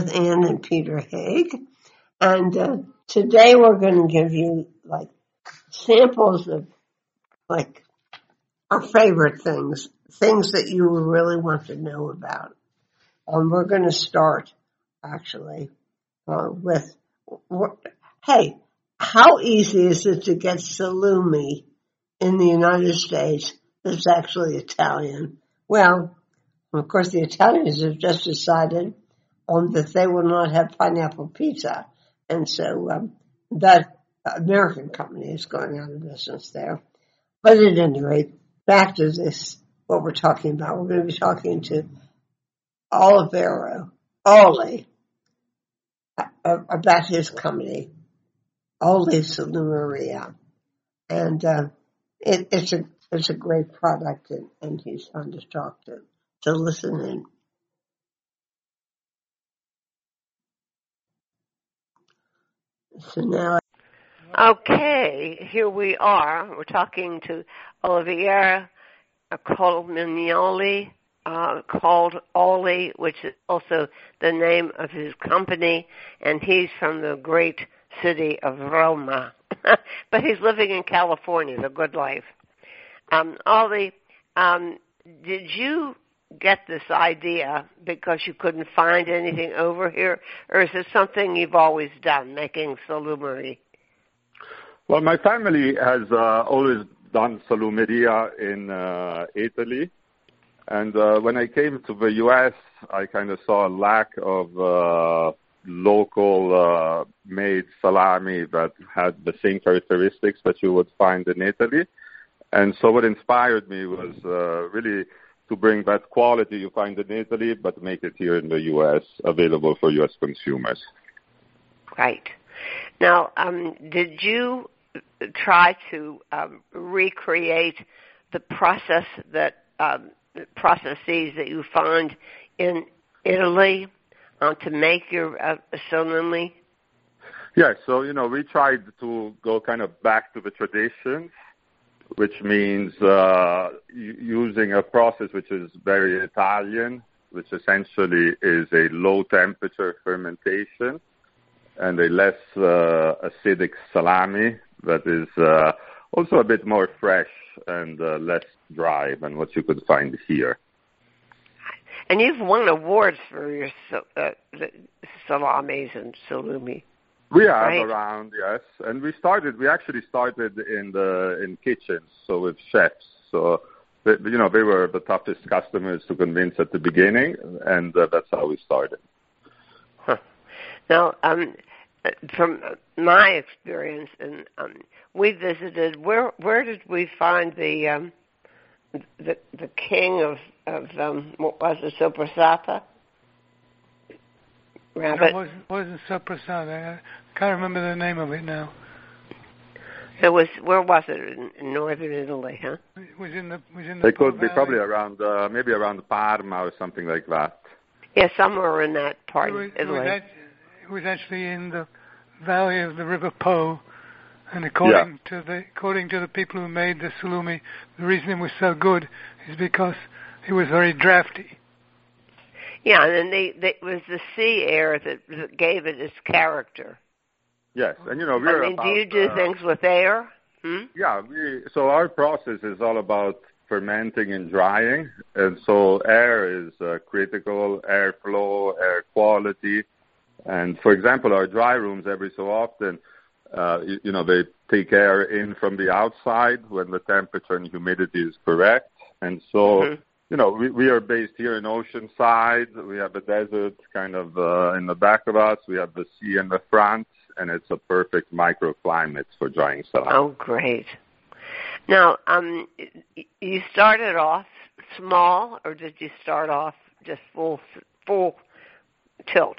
with Ann and Peter Haig. And uh, today we're going to give you like samples of like our favorite things, things that you really want to know about. Um, we're going to start actually uh, with, hey, how easy is it to get salumi in the United States that's actually Italian? Well, of course, the Italians have just decided that they will not have pineapple pizza, and so um, that American company is going out of business there. But at any rate, back to this, what we're talking about. We're going to be talking to Oliviero, Ollie, about his company, Olli Salumeria. And, uh, it, it's a, it's a great product and, and he's fun to talk to, to listen in. So now. Okay, here we are. We're talking to Olivier Colmignoli, uh, called Oli, which is also the name of his company, and he's from the great city of Roma. but he's living in California, the good life. Um, Oli, um, did you get this idea because you couldn't find anything over here, or is it something you've always done, making salumery? Well, my family has uh, always done salumeria in uh, Italy. And uh, when I came to the U.S., I kind of saw a lack of uh, local uh, made salami that had the same characteristics that you would find in Italy. And so what inspired me was uh, really to bring that quality you find in Italy, but make it here in the U.S. available for U.S. consumers. Right. Now, um, did you try to um, recreate the process that um, processes that you find in Italy uh, to make your uh, salumi? Yeah, so you know we tried to go kind of back to the traditions, which means uh, using a process which is very Italian, which essentially is a low temperature fermentation and a less uh, acidic salami that is uh, also a bit more fresh and uh, less dry than what you could find here. And you've won awards for your uh, salamis and salumi. We have right? around, yes, and we started. We actually started in the in kitchens, so with chefs. So, you know, they were the toughest customers to convince at the beginning, and uh, that's how we started. Huh. Now, um, from my experience, and um, we visited. Where where did we find the um, the the king of of um, what was it, Soppressata? Rabbit. It wasn't, wasn't Soppressata. I can't remember the name of it now. It was where was it in, in northern Italy, huh? It was in the was in the. It could be probably around uh, maybe around Parma or something like that. Yeah, somewhere in that part it was, of Italy. It was, it was actually in the valley of the River Po, and according yeah. to the according to the people who made the salumi, the reason it was so good is because it was very drafty. Yeah, and they, they, it was the sea air that, that gave it its character. Yes, and you know we're. I mean, about, do you do uh, things with air? Hmm? Yeah, we, so our process is all about fermenting and drying, and so air is uh, critical, airflow, air quality, and for example, our dry rooms every so often, uh, you, you know, they take air in from the outside when the temperature and humidity is correct. And so, mm-hmm. You know, we, we are based here in Oceanside. We have a desert kind of uh, in the back of us. We have the sea in the front, and it's a perfect microclimate for drying salad. Oh, great. Now, um, you started off small, or did you start off just full full tilt?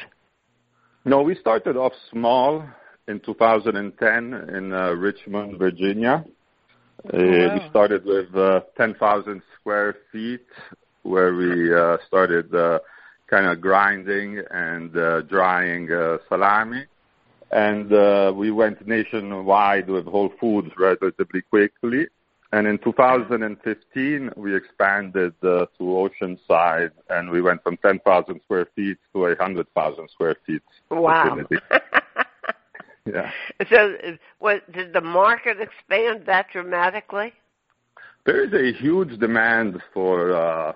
No, we started off small in 2010 in uh, Richmond, Virginia. Uh, wow. We started with uh, 10,000 square feet, where we uh, started uh, kind of grinding and uh, drying uh, salami. And uh, we went nationwide with Whole Foods relatively quickly. And in 2015, we expanded uh, to Oceanside, and we went from 10,000 square feet to 100,000 square feet. Wow. yeah. So, what did the market expand that dramatically? There is a huge demand for uh,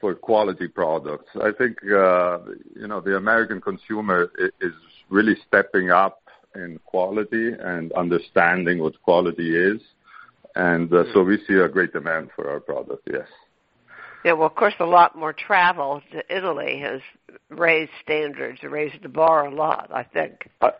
for quality products. I think uh, you know the American consumer is really stepping up in quality and understanding what quality is, and uh, so we see a great demand for our product. Yes. Yeah, well, of course, a lot more travel to Italy has raised standards, raised the bar a lot. I think. I,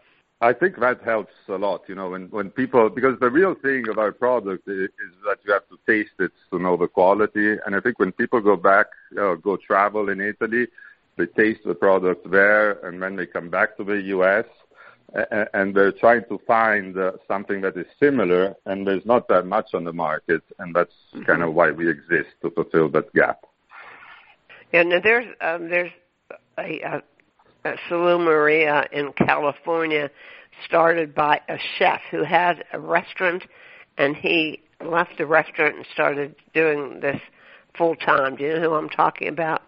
I think that helps a lot, you know, when when people because the real thing of our product is, is that you have to taste it to know the quality, and I think when people go back, uh, go travel in Italy, they taste the product there, and then they come back to the U.S. and, and they're trying to find uh, something that is similar, and there's not that much on the market, and that's mm-hmm. kind of why we exist to fulfill that gap. And there's um, there's a, a salumeria in California, started by a chef who had a restaurant, and he left the restaurant and started doing this full time. Do you know who I'm talking about?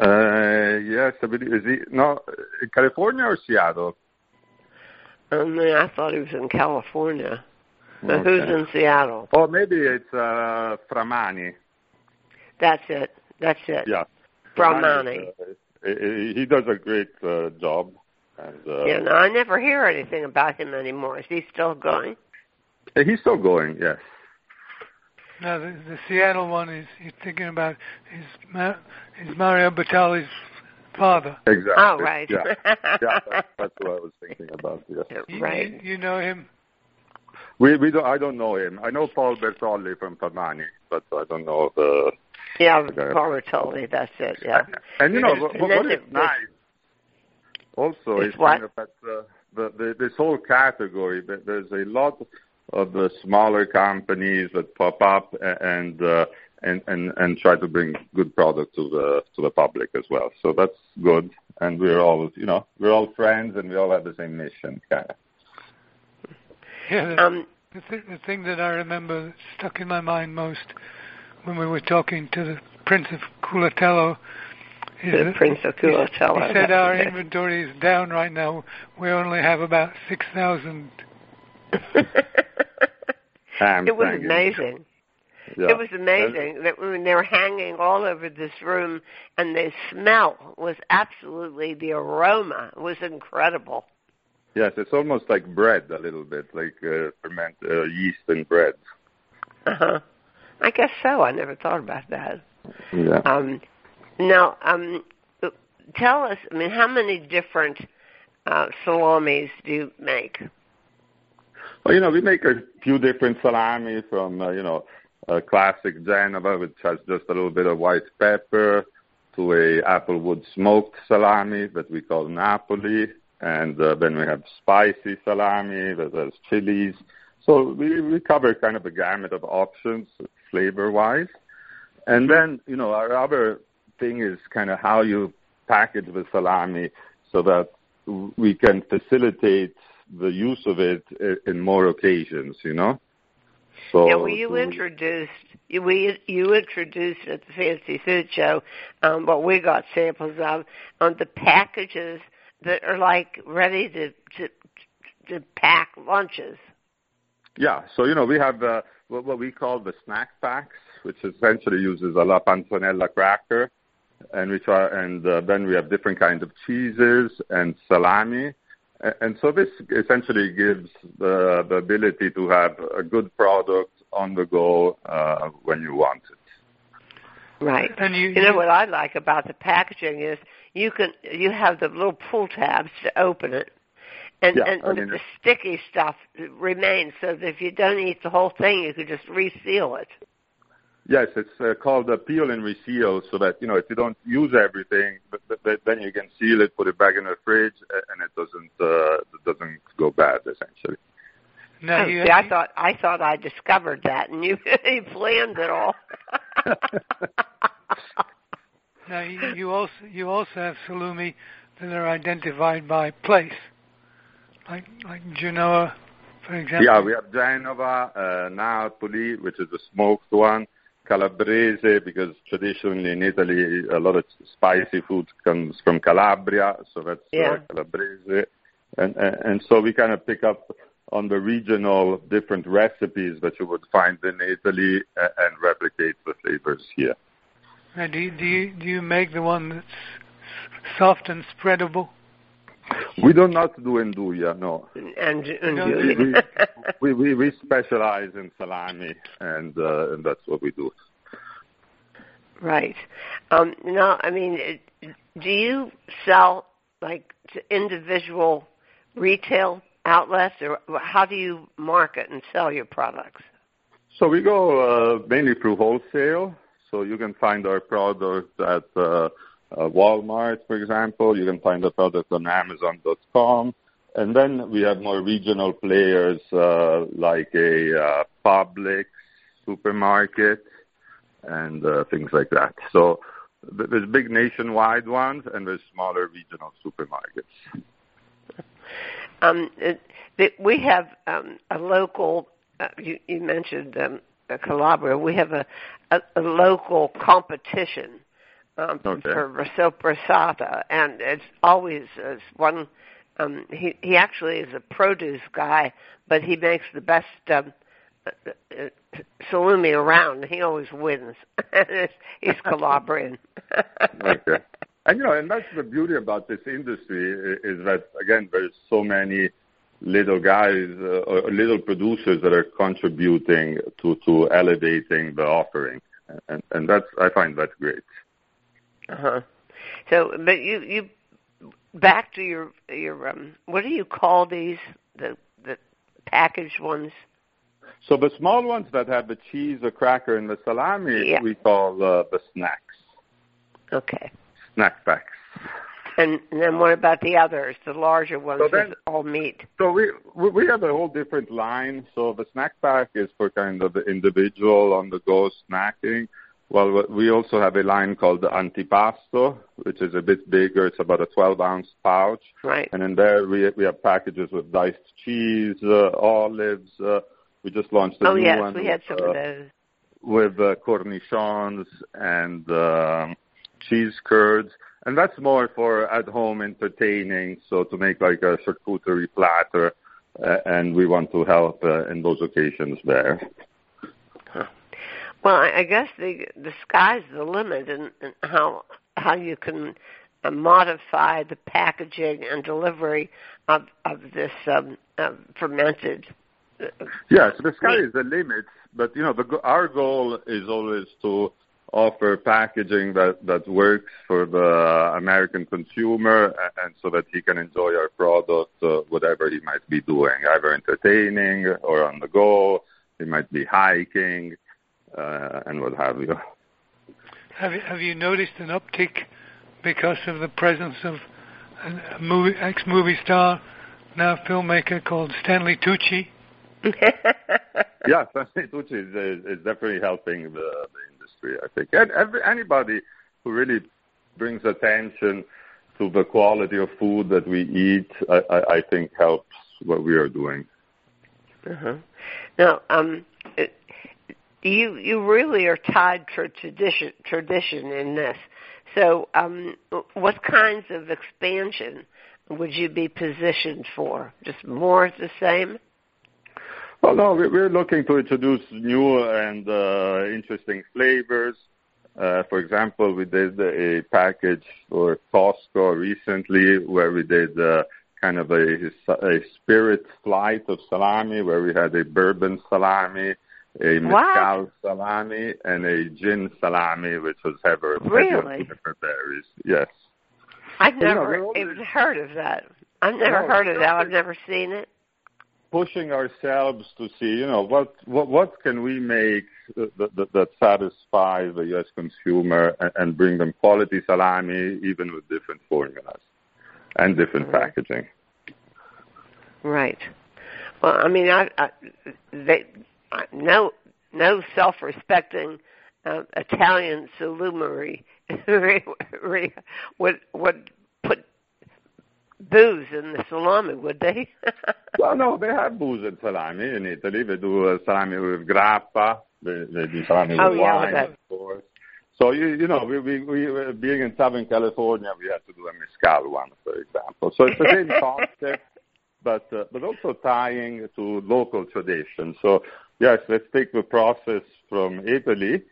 Uh, yes, I believe. Is he no in California or Seattle? Um, I thought he was in California. Okay. Who's in Seattle? Oh, maybe it's uh, Fra' Mani. That's it. That's it. Yeah. Fra' Mani. Uh, he does a great uh, job. And, uh, yeah, no, I never hear anything about him anymore. Is he still going? He's still going, yes. Now the, the Seattle one is he's thinking about his his Mario Batali's father. Exactly. Oh, right. Yeah, yeah that's, that's what I was thinking about. Yes. You, right. You, you know him. We we don't. I don't know him. I know Paul Bertolli from Fra' Mani, but I don't know the yeah, Bartoli, that's it. Yeah. And you know what, what is nice also is what? kind of that uh, the, the this whole category. That there's a lot of the smaller companies that pop up and uh, and and and try to bring good product to the to the public as well. So that's good. And we're all you know we're all friends and we all have the same mission, kind of. Yeah. The, um, the, th- the thing that I remember stuck in my mind most when we were talking to the Prince of Culatello. The Prince of Culatello. He said our inventory is down right now. We only have about 6,000. it was amazing. Yeah. It was amazing that when they were hanging all over this room, and the smell was absolutely the aroma was incredible. Yes, it's almost like bread a little bit, like uh, ferment uh, yeast and bread. Uh huh. I guess so. I never thought about that. Yeah. Um, now, um, tell us. I mean, how many different uh, salamis do you make? Well, you know, we make a few different salami from uh, you know a classic Genova, which has just a little bit of white pepper, to a applewood smoked salami that we call Napoli, and uh, then we have spicy salami that has chilies. So we, we cover kind of a gamut of options flavor wise. And then, you know, our other thing is kind of how you package the salami so that we can facilitate the use of it in more occasions, you know? So, yeah, well, you introduced you we you introduced at the Fancy Food Show um, what we got samples of on the packages that are like ready to to to pack lunches. Yeah, so you know we have the what, what we call the snack packs, which essentially uses a La Panzanella cracker, and we try, and uh, then we have different kinds of cheeses and salami. And so this essentially gives the, the ability to have a good product on the go uh, when you want it. Right. And you, you know what I like about the packaging is you can you have the little pull tabs to open it, and, yeah, and I mean, the sticky stuff remains, so that if you don't eat the whole thing, you could just reseal it. Yes, it's uh, called a peel and reseal, so that you know if you don't use everything, but, but, but then you can seal it, put it back in the fridge, and it doesn't uh, it doesn't go bad essentially. No, oh, you, see, I thought I thought I discovered that, and you, you planned it all. now you, you also you also have salumi that are identified by place like like Genoa, for example? Yeah, we have Genova, uh, Napoli, which is a smoked one, Calabrese, because traditionally in Italy a lot of spicy food comes from Calabria, so that's Yeah. uh, Calabrese, and, and and so we kind of pick up on the regional different recipes that you would find in Italy uh, and replicate the flavors here. Now, do you, do you do you make the one that's soft and spreadable? We do not do Nduja, no. and, and we, we, we, we specialize in salami, and, uh, and that's what we do. right. Um, no, I mean, do you sell like to individual retail outlets, or how do you market and sell your products? So we go uh, mainly through wholesale. So you can find our product at uh, Walmart, for example. You can find the product on Amazon.com. And then we have more regional players uh, like a uh, Publix supermarket and uh, things like that. So there's big nationwide ones and there's smaller regional supermarkets. Um, it, it, we have um, a local. Uh, you, you mentioned um, uh, Calabria. We have a, a, a local competition um, Okay. for Rasoprasata, and it's always uh, one. Um, he he actually is a produce guy, but he makes the best um, uh, uh, salumi around. He always wins. He's Calabrian. Okay. And you know, and that's the beauty about this industry is that again, there's so many little guys uh, or little producers that are contributing to to elevating the offering, and and that's I find that great. Uh-huh. So, but you you back to your your um what do you call these the the packaged ones? So the small ones that have the cheese, the cracker, and the salami, Yeah. we call uh, the snacks, Okay. snack packs. And, and then what about the others, the larger ones So then- all meat? So we we have a whole different line. So the snack pack is for kind of the individual on the go snacking. Well, we also have a line called the antipasto, which is a bit bigger. It's about a 12 ounce pouch, Right. and in there we we have packages with diced cheese, uh, olives. Uh, we just launched a Oh new yes, one we had some uh, of those. with uh, cornichons and um, cheese curds. And that's more for at home entertaining, so to make like a charcuterie platter, uh, and we want to help uh, in those occasions there. Well, I guess the the sky's the limit, and, and how how you can uh, modify the packaging and delivery of of this um, uh, fermented. Yes, the sky is the limit, but you know, the, our goal is always to offer packaging that that works for the American consumer, and so that he can enjoy our product, uh, whatever he might be doing, either entertaining or on the go. He might be hiking, and what have you. Have you, have you noticed an uptick because of the presence of a a movie, ex-movie star, now filmmaker called Stanley Tucci? yeah, Stanley Tucci is, is, is definitely helping the, the industry, I think. And every, anybody who really brings attention to the quality of food that we eat, I, I, I think helps what we are doing. Uh-huh. Now, um, it- you you really are tied to tradition tradition in this. So, um, what kinds of expansion would you be positioned for? Just more of the same? Well, no, we- we're looking to introduce new and uh, interesting flavors. Uh, for example, we did a package for Costco recently where we did uh, kind of a, a spirit flight of salami where we had a bourbon salami, a What? mezcal salami, and a gin salami, which was heavy, heavy on Really? juniper berries. Yes. I've You know, never we're even heard of that. I've never No, heard of that. I've never seen it. pushing ourselves to see, you know, what what, what can we make that, that, that satisfy the U.S. consumer and, and bring them quality salami, even with different formulas and different Mhm. packaging. Right. Well, I mean, I, I they I, no no self-respecting uh, Italian salumery would would put booze in the salami, would they? well, no, they have booze in salami in Italy. They do uh, salami with grappa. They, they do salami oh, with yeah, wine, that. of course. So you you know we we we being in Southern California, we had to do a mezcal one, for example. So it's the same concept, but uh, but also tying to local tradition. So yes, let's take the process from Italy,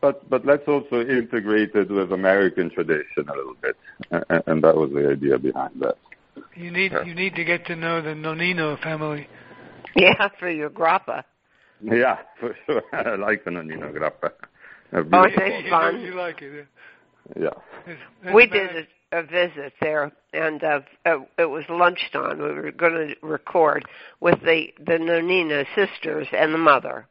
but but let's also integrate it with American tradition a little bit, and, and that was the idea behind that. You need Yeah. you need to get to know the Nonino family. yeah, for your grappa. Yeah, for sure. I like the Nonino grappa. Oh, beautiful. It's fun. you like it. Yeah. It's- it's We bad. did a, a visit there, and uh, uh, it was lunchtime. We were going to record with the the Nonino sisters and the mother.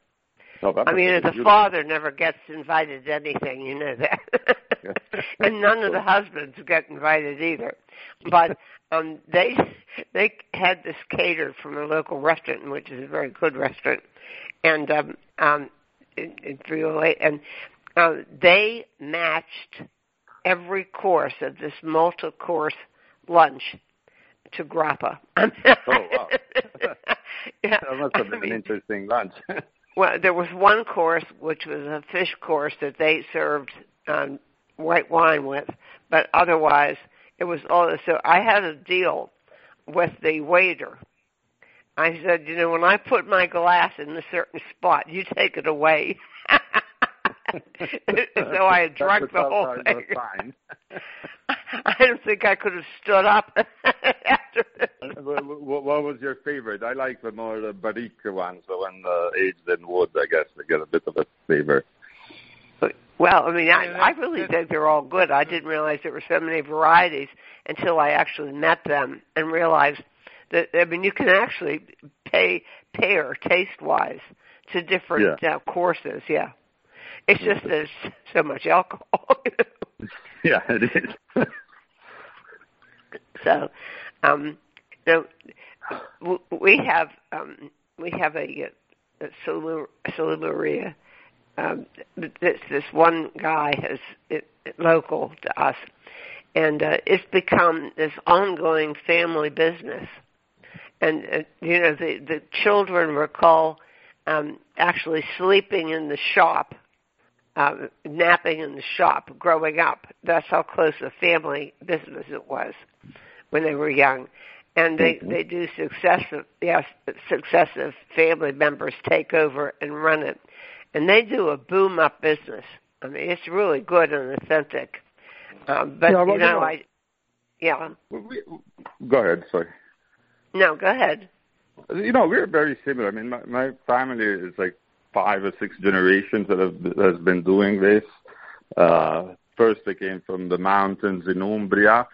That I mean, the beautiful. father never gets invited to anything, you know that. and none of the husbands get invited either. But um they they had this catered from a local restaurant, which is a very good restaurant, and um um in, in 308, and uh, they matched every course of this multi-course lunch to grappa. Oh, wow. yeah, That must have I been mean, an interesting lunch. well, there was one course which was a fish course that they served um, white wine with, but otherwise it was all. So I had a deal with the waiter. I said, you know, when I put my glass in a certain spot, you take it away. So I had drunk the whole thing. I don't think I could have stood up after this. what, what what was your favorite? I like the more the barrique ones, the one uh, aged in wood. I guess they get a bit of a flavor. Well, I mean, I, I really think they're all good. I didn't realize there were so many varieties until I actually met them and realized that I mean, you can actually pay pair taste wise to different uh, courses. Yeah, it's just there's so much alcohol. Yeah, it is. so, um, w- we have um, we have a, a Salu- Um, this this one guy has it, it, local to us, and uh, it's become this ongoing family business. And uh, you know the the children recall um, actually sleeping in the shop uh, napping in the shop growing up. That's how close a family business it was when they were young. And they Mhm. they do successive yes successive family members take over and run it, and they do a boom up business. I mean, it's really good and authentic. Um, but Yeah, well, you know, I yeah Go ahead. Sorry. no go ahead. You know, we're very similar. I mean, my, my family is like five or six generations that have has been doing this. Uh, first, they came from the mountains in Umbria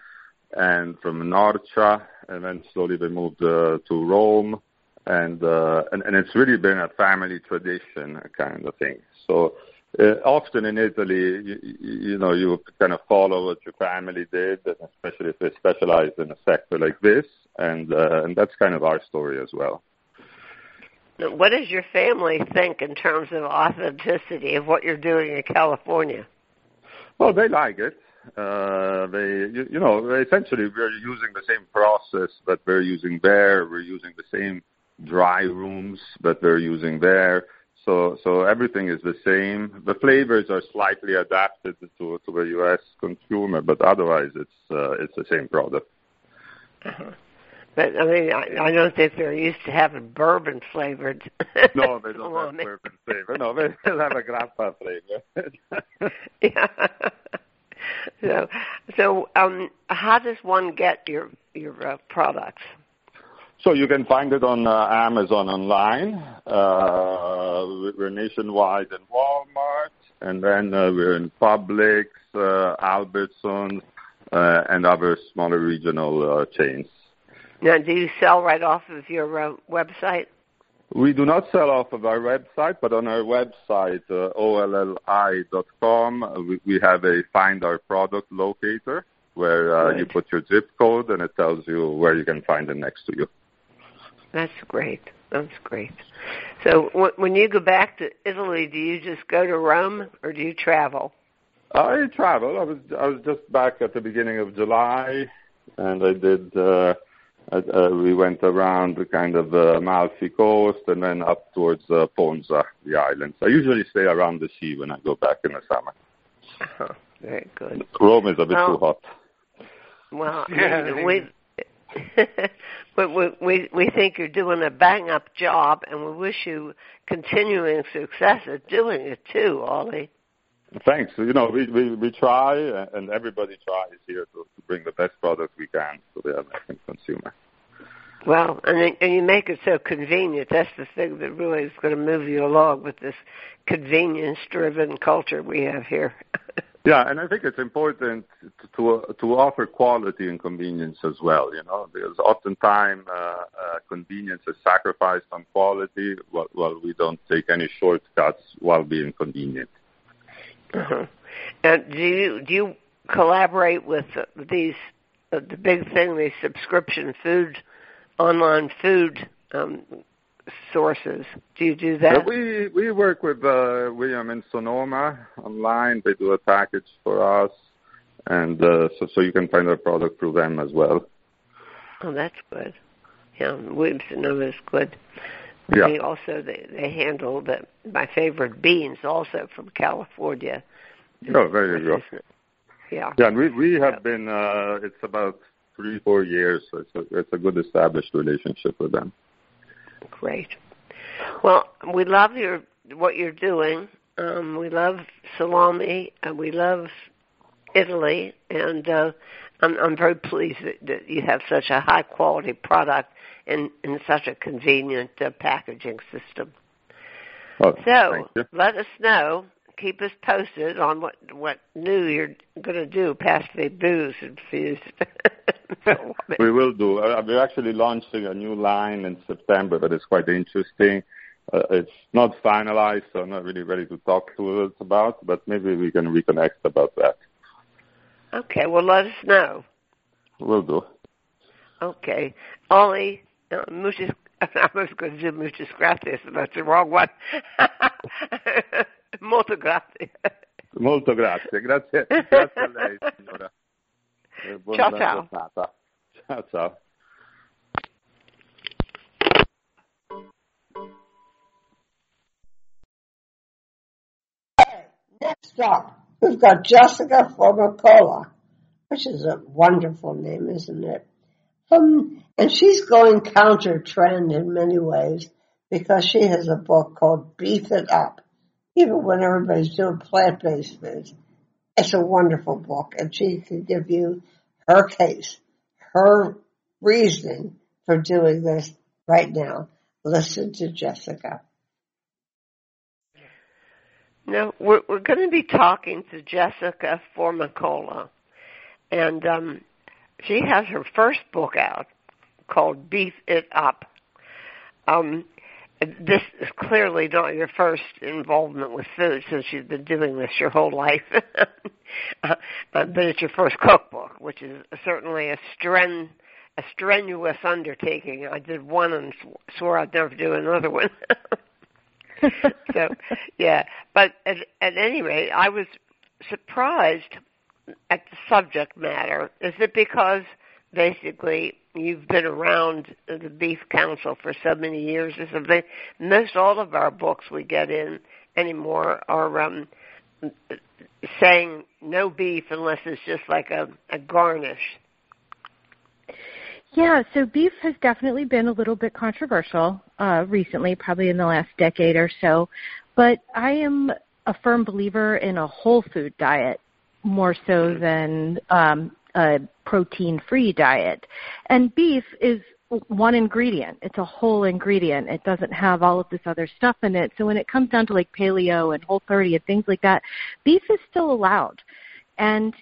and from Norcia, and then slowly they moved uh, to Rome, and, uh, and and it's really been a family tradition kind of thing. So. Uh, often in Italy, you, you know, you kind of follow what your family did, and especially if they specialize in a sector like this, and uh, and that's kind of our story as well. Now, What does your family think in terms of authenticity of what you're doing in California? Well, they like it. Uh, they, you, you know, essentially we're using the same process that we're using there. We're using the same dry rooms that they're using there. So, so everything is the same. The flavors are slightly adapted to to the U.S. consumer, but otherwise it's uh, it's the same product. Uh-huh. But I mean, I, I don't think they're used to having bourbon flavored. No, they don't have bourbon flavor. No, they still have a grappa flavor. yeah. so, so um, how does one get your your uh, products? So you can find it on uh, Amazon online. Uh, we're nationwide in Walmart, and then uh, we're in Publix, uh, Albertsons, uh, and other smaller regional uh, chains. Now, do you sell right off of your uh, website? We do not sell off of our website, but on our website, uh, olli.com, uh, we, we have a find our product locator where uh, you put your zip code and it tells you where you can find it next to you. That's great. That's great. So, w- when you go back to Italy, do you just go to Rome or do you travel? I travel. I was I was just back at the beginning of July. and I did. Uh, we went around the kind of uh, Amalfi Coast and then up towards uh, Ponza, the islands. I usually stay around the sea when I go back in the summer. Uh-huh. Very good. Rome is a bit well, too hot. Well, Yeah, we, we we we we think you're doing a bang up job, and we wish you continuing success at doing it too, Ollie. Thanks. You know, we, we, we try, and everybody tries here to, to bring the best product we can to the American consumer. Well, and and you make it so convenient. That's the thing that really is going to move you along with this convenience-driven culture we have here. Yeah, and I think it's important to to, to offer quality and convenience as well. You know, because oftentimes uh, uh, convenience is sacrificed on quality, while, while we don't take any shortcuts while being convenient. Uh-huh. And do you do you collaborate with uh, these uh, the big thing, these subscription food, online food um, sources? Do you do that? we we work with uh, William and Sonoma online. They do a package for us, and uh, so so you can find our product through them as well. Oh, that's good. Yeah, Williamson is good. Yeah. They also they, they handle the my favorite beans also from California. Oh, very good. Yeah. Yeah, and we we have Yeah. been. Uh, it's about three four years. So it's a it's a good established relationship with them. Great. Well, we love your what you're doing. Um, we love salami and we love Italy, and uh, I'm, I'm very pleased that, that you have such a high quality product in, in such a convenient uh, packaging system. Oh, So let us know. Keep us posted on what what new you're going to do past the booze infused. We will do. Uh, we're actually launching a new line in September that is quite interesting. Uh, it's not finalized, so I'm not really ready to talk to us about, but maybe we can reconnect about that. Okay, well let us know. We'll do. Okay. Ollie, uh, muchas, I was going to do muchas gracias, but that's the wrong one. Molto grazie. Molto grazie. Grazie, grazie a lei, signora. Eh, buona Ciao, ciao. giornata. Ciao, ciao. Next up, we've got Jessica Formicola, which is a wonderful name, isn't it? Um, and she's going counter trend in many ways because she has a book called Beef It Up. Even when everybody's doing plant-based foods, it's a wonderful book and she can give you her case, her reasoning for doing this right now. Listen to Jessica. No, we're we're going to be talking to Jessica Formicola, and um, she has her first book out called Beef It Up. Um, this is clearly not your first involvement with food since you've been doing this your whole life, but it's your first cookbook, which is certainly a stren a strenuous undertaking. I did one and sw- swore I'd never do another one. so yeah. But at, at any rate i was surprised at the subject matter. Is it because basically you've been around the beef council for so many years? It they, most all of our books we get in anymore are um saying no beef unless it's just like a, a garnish Yeah, so beef has definitely been a little bit controversial uh, recently, probably in the last decade or so. But I am a firm believer in a whole food diet more so than um, a protein free diet. And beef is one ingredient. It's a whole ingredient. It doesn't have all of this other stuff in it. So when it comes down to like paleo and whole 30 and things like that, beef is still allowed. And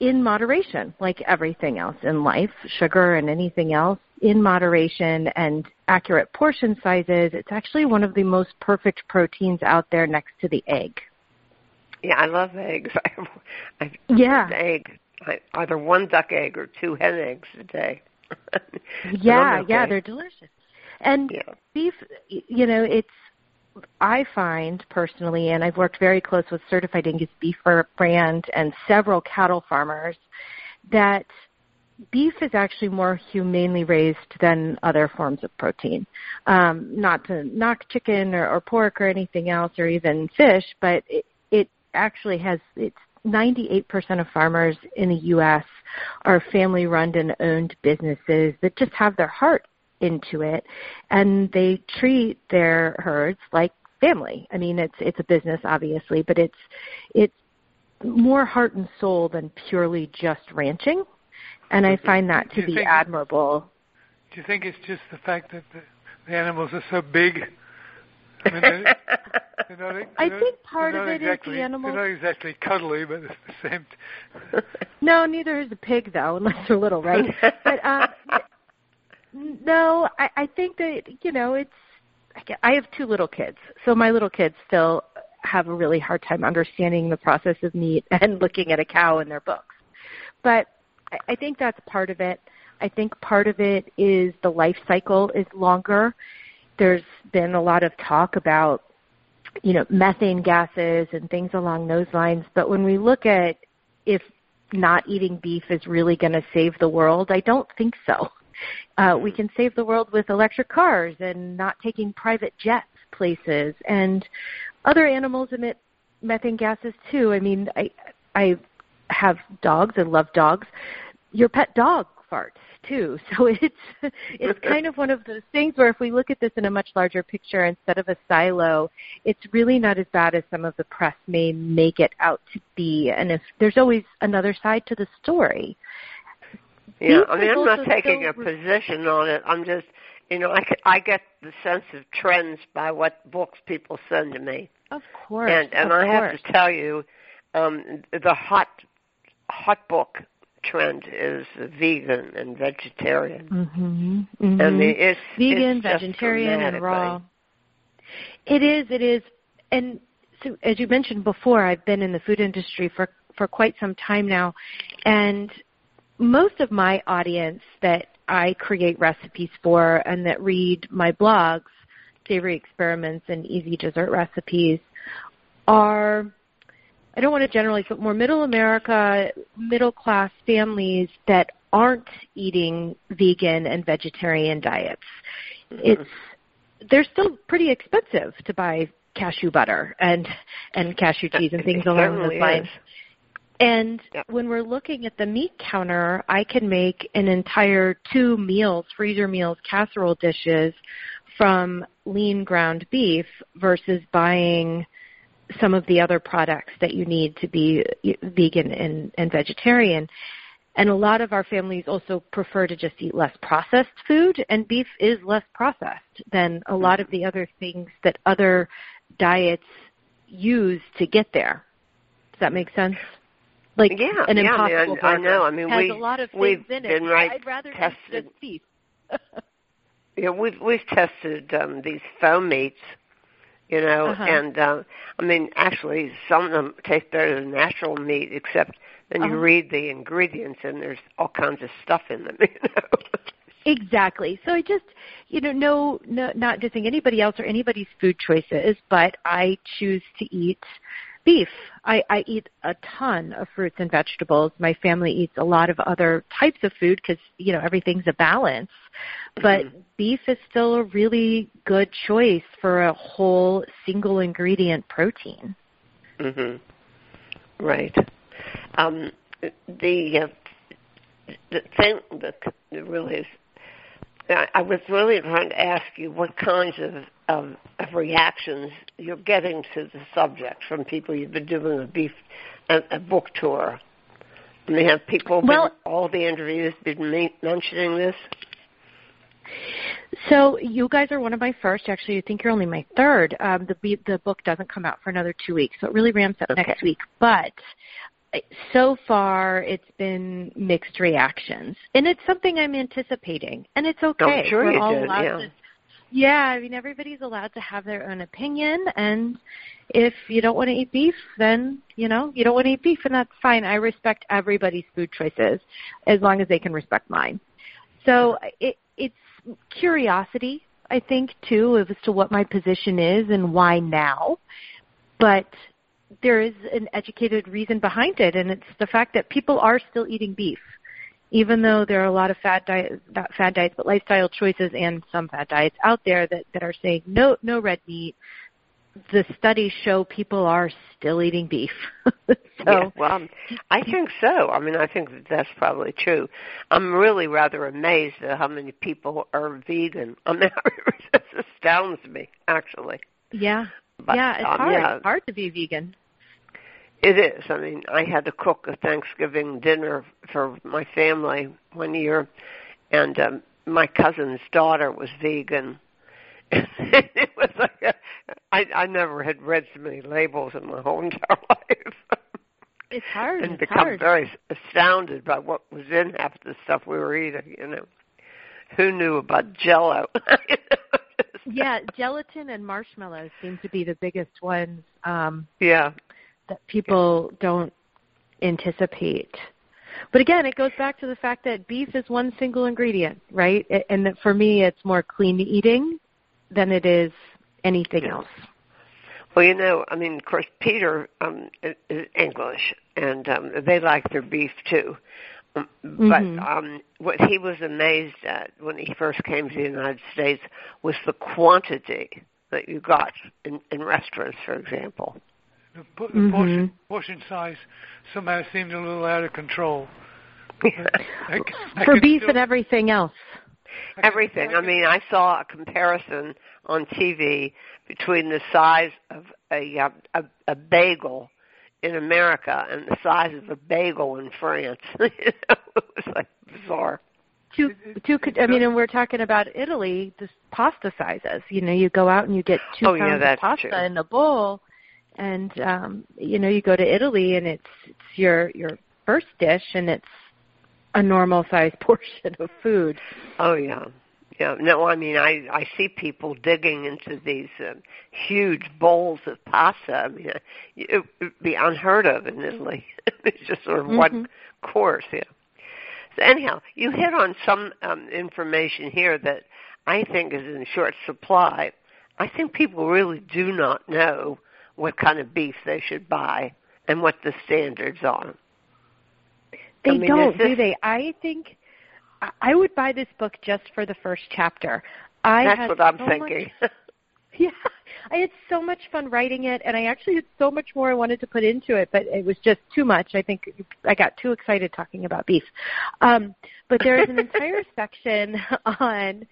in moderation, like everything else in life, sugar and anything else, in moderation and accurate portion sizes, it's actually one of the most perfect proteins out there next to the egg. yeah i love eggs i, I Yeah. an egg I, either one duck egg or two hen eggs a day Yeah, okay. yeah, they're delicious. And yeah beef, you know, it's I find personally, and I've worked very close with Certified Angus Beef Brand and several cattle farmers, that beef is actually more humanely raised than other forms of protein. Um, not to knock chicken or, or pork or anything else or even fish, but it, it actually has it's 98% of farmers in the U.S. are family run and owned businesses that just have their heart into it and they treat their herds like family. I mean, it's it's a business obviously, but it's it's more heart and soul than purely just ranching. And I find that to be admirable. Do you think it's just the fact that the, the animals are so big? I, mean, they're, they're not, they're I think part of it exactly, is the animals. They're not exactly cuddly, but it's the same. no, neither is a pig, though, unless they're little, right? but um, no, I, I think that you know it's. I have two little kids, so my little kids still have a really hard time understanding the process of meat and looking at a cow in their books. But I, I think that's part of it. I think part of it is the life cycle is longer. There's been a lot of talk about, you know, methane gases and things along those lines. But when we look at if not eating beef is really going to save the world, I don't think so. Uh, we can save the world with electric cars and not taking private jets places, and other animals emit methane gases too. I mean, I I have dogs. I love dogs. Your pet dog farts too. So it's it's kind of one of those things where if we look at this in a much larger picture instead of a silo, it's really not as bad as some of the press may make it out to be. And if there's always another side to the story. Yeah, I mean, I'm not taking a position on it. I'm just, you know, I, I get the sense of trends by what books people send to me. Of course. And and I course. have to tell you, um, the hot hot book trend is vegan and vegetarian. Mm-hmm. Mm-hmm. I mean, it's vegan, it's vegetarian, and raw. It is. It is. And so, as you mentioned before, I've been in the food industry for for quite some time now, and most of my audience that I create recipes for and that read my blogs, Savory Experiments and Easy Dessert Recipes, are I don't want to generalize, but more middle America, middle class families that aren't eating vegan and vegetarian diets. It's they're still pretty expensive to buy cashew butter and and cashew cheese and things along those lines. is. And when we're looking at the meat counter, I can make an entire two meals, freezer meals, casserole dishes from lean ground beef versus buying some of the other products that you need to be vegan and, and vegetarian. And a lot of our families also prefer to just eat less processed food, and beef is less processed than a mm-hmm. lot of the other things that other diets use to get there. Does that make sense? Like Yeah, an yeah, I mean, impossible I- I know. I mean, has we- a lot of we've things in it. been right I'd rather tested. just. Yeah, we've we've tested um, these foam meats, you know, Uh-huh. and uh, I mean, actually, some of them taste better than natural meat, except then you Uh-huh. read the ingredients and there's all kinds of stuff in them, you know. Exactly. So I just, you know, no, no, not dissing anybody else or anybody's food choices, but I choose to eat beef. I, I eat a ton of fruits and vegetables. My family eats a lot of other types of food because, you know, everything's a balance. But Mhm. beef is still a really good choice for a whole single ingredient protein. mhm. Right. Um, the uh, the thing that really is, I, was really trying to ask you what kinds of, of of reactions you're getting to the subject from people you've been doing a beef a, a book tour. I mean, have people been, all the interviews been me- mentioning this? So you guys are one of my first. Actually, I think you're only my third. Um, the the book doesn't come out for another two weeks, so it really ramps up Okay. next week. But so far, it's been mixed reactions, and it's something I'm anticipating, and it's okay. sure We're you all did, allowed yeah. to. Yeah, I mean everybody's allowed to have their own opinion, and if you don't want to eat beef, then you know you don't want to eat beef, and that's fine. I respect everybody's food choices as long as they can respect mine. So it, it's curiosity, I think, too, as to what my position is and why now. But there is an educated reason behind it, and it's the fact that people are still eating beef. even though there are a lot of fad diet, not fad diets, but lifestyle choices and some fad diets out there that, that are saying no, no red meat, the studies show people are still eating beef. so, yeah, well, um, I think so. I mean, I think that that's probably true. I'm really rather amazed at how many people are vegan. I mean, it just astounds me, actually. Yeah, But, yeah, it's um, hard. yeah. It's hard to be vegan. It is. I mean, I had to cook a Thanksgiving dinner for my family one year, and um, my cousin's daughter was vegan. it was like a, I, I never had read so many labels in my whole entire life, It's hard. and it's become hard. very astounded by what was in half the stuff we were eating. You know, who knew about Jello? You know, just- yeah, gelatin and marshmallows seem to be the biggest ones um, yeah, that people don't anticipate. But again, it goes back to the fact that beef is one single ingredient, right? And that for me, it's more clean eating than it is anything Yeah. else. Well, you know, I mean, of course, Peter um, is is English, and um, they like their beef too. But Mhm. um, what he was amazed at when he first came to the United States was the quantity that you got in, in restaurants, for example. The, po- the Mhm. portion, portion size somehow seemed a little out of control. I c- I For beef still- and everything else. I can- Everything. I can- mean, I saw a comparison on TV between the size of a uh, a, a bagel in America and the size of a bagel in France. you know, it was like bizarre. Two, two. I mean, and we're talking about Italy. The pasta sizes. You know, you go out and you get two Oh, pounds that's of pasta true. in a bowl, and um, you know, you go to Italy and it's it's your your first dish, and it's a normal sized portion of food. Oh yeah, yeah. No, I mean, I I see people digging into these um, huge bowls of pasta. I mean, uh, it would be unheard of in Italy. it's just sort of one Mhm. course. Yeah. So anyhow, you hit on some um, information here that I think is in short supply. I think people really do not know what kind of beef they should buy and what the standards are. They I mean, don't, do they? I think I- would buy this book just for the first chapter. I That's what I'm so much- thinking. Yeah, I had so much fun writing it, and I actually had so much more I wanted to put into it, but it was just too much. I think I got too excited talking about beef. Um, but there is an entire section on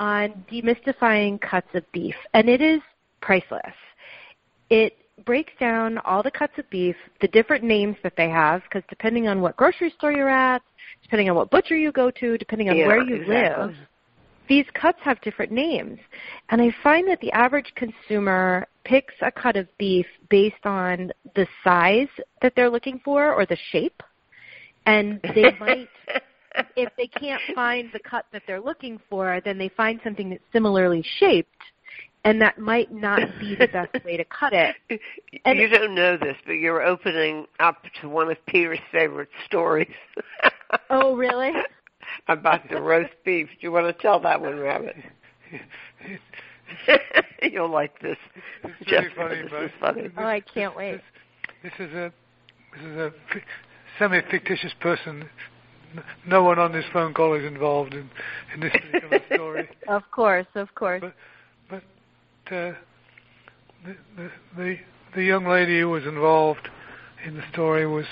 on demystifying cuts of beef, and it is priceless. It breaks down all the cuts of beef, the different names that they have, because depending on what grocery store you're at, depending on what butcher you go to, depending on Yeah, where you exactly. live, these cuts have different names. And I find that the average consumer picks a cut of beef based on the size that they're looking for or the shape. And they might, if they can't find the cut that they're looking for, then they find something that's similarly shaped. And that might not be the best way to cut it. And- you don't know this, but you're opening up to one of Peter's favorite stories Oh, really? about the roast beef. Do you want to tell that one, Rabbit? You'll like this. It's really Jessica, funny, this but is funny. Oh, I can't wait. This is a this is a semi-fictitious person. No one on this phone call is involved in in this particular story. Of course, of course. But but uh, the, the the the young lady who was involved in the story was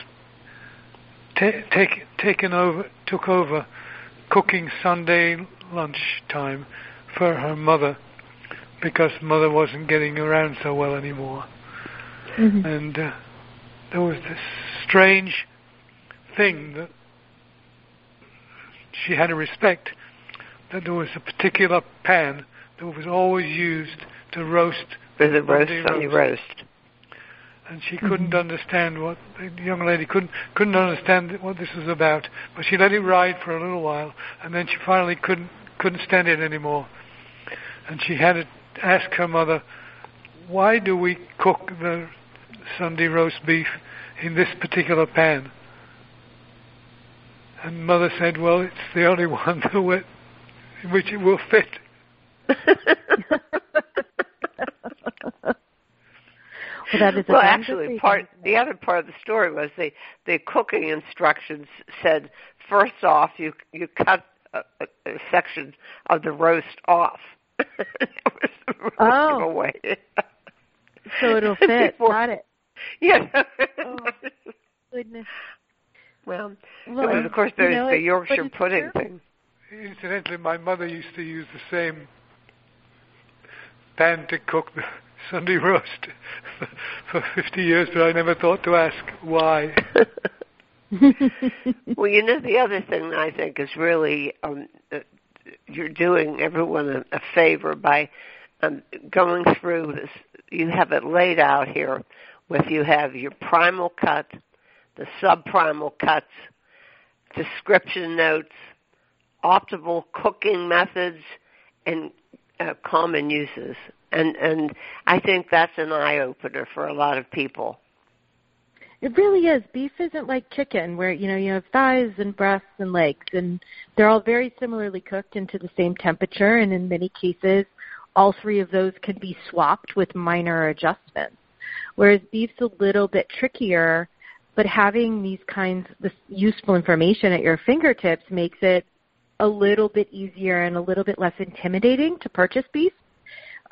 ta- take, taken over took over cooking Sunday lunch time for her mother because mother wasn't getting around so well anymore Mhm. and uh, there was this strange thing that she had to respect that there was a particular pan that was always used to roast For the roast, Sunday Sunday roast. roast. And she couldn't mm-hmm. understand what the young lady couldn't couldn't understand what this was about. But she let it ride for a little while and then she finally couldn't couldn't stand it anymore. And she had to ask her mother why do we cook the Sunday roast beef in this particular pan? And mother said well it's the only one that in which it will fit Well, that is well, actually, reason, part the other part of the story was the the cooking instructions said first off, you you cut a, a, a section of the roast off. oh. Away. so it'll fit. Before, Got it. Yeah. oh, goodness. Well, well was, of course, there's you know, the Yorkshire true. pudding thing. Incidentally, my mother used to use the same pan to cook the Sunday roast for 50 years, but I never thought to ask why. well, you know, the other thing I think is really um, uh, you're doing everyone a, a favor by um, going through this. You have it laid out here with you have your primal cut, the subprimal cuts, description notes, optimal cooking methods, and uh, common uses. And and I think that's an eye opener for a lot of people. It really is. Beef isn't like chicken, where you know you have thighs and breasts and legs, and they're all very similarly cooked into the same temperature. And in many cases, all three of those can be swapped with minor adjustments. Whereas beef's a little bit trickier, but having these kinds, this useful information at your fingertips makes it a little bit easier and a little bit less intimidating to purchase beef.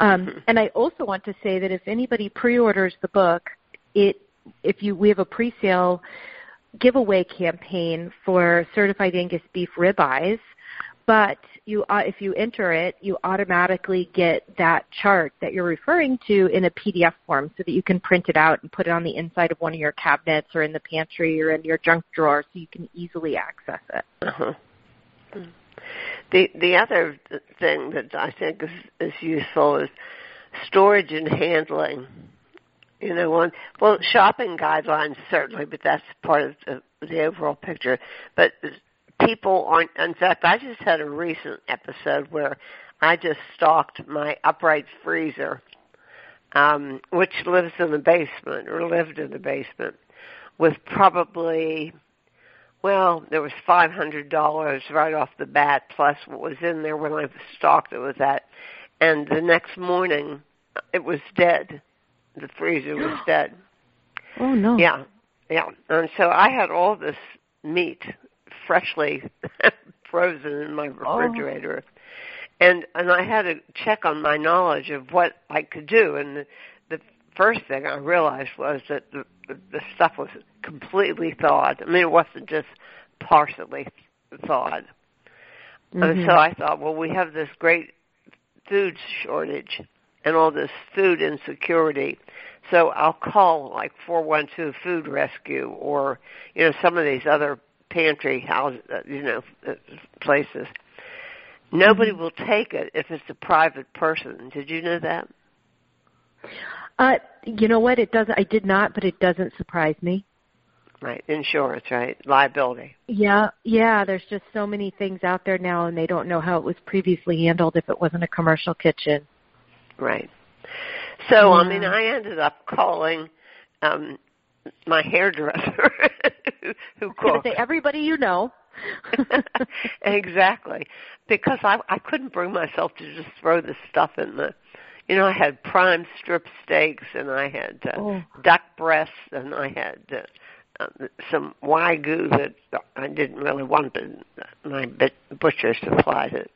Um, and I also want to say that if anybody pre-orders the book, it if you we have a pre-sale giveaway campaign for certified Angus beef ribeyes, but you uh, if you enter it, you automatically get that chart that you're referring to in a PDF form, so that you can print it out and put it on the inside of one of your cabinets or in the pantry or in your junk drawer, so you can easily access it. Uh-huh. The the other thing that I think is, is useful is storage and handling. You know, one well, shopping guidelines certainly, but that's part of the, the overall picture. But people aren't. In fact, I just had a recent episode where I just stocked my upright freezer, um, which lives in the basement or lived in the basement, with probably well, there was five hundred dollars right off the bat, plus what was in there when I stocked it was that. And the next morning, it was dead. The freezer was dead. Oh no! Yeah, yeah. And so I had all this meat freshly frozen in my oh. refrigerator, oh. and and I had to check on my knowledge of what I could do. And the, the first thing I realized was that the the, the stuff was completely thawed. I mean, it wasn't just partially thawed. Mm-hmm. And so I thought, well, we have this great food shortage and all this food insecurity. So I'll call like 412 Food Rescue or, you know, some of these other pantry houses, you know, places. Nobody will take it if it's a private person. Did you know that? Uh, you know what? It doesn't. I did not, but it doesn't surprise me. Right, insurance, right, liability. Yeah, yeah. There's just so many things out there now, and they don't know how it was previously handled if it wasn't a commercial kitchen. Right. So yeah. I mean, I ended up calling um my hairdresser who, who cooked. Say everybody you know. exactly, because I I couldn't bring myself to just throw this stuff in the you know, I had prime strip steaks and I had uh, oh. duck breasts and I had uh, some wagyu that I didn't really want, but my butcher supplied it.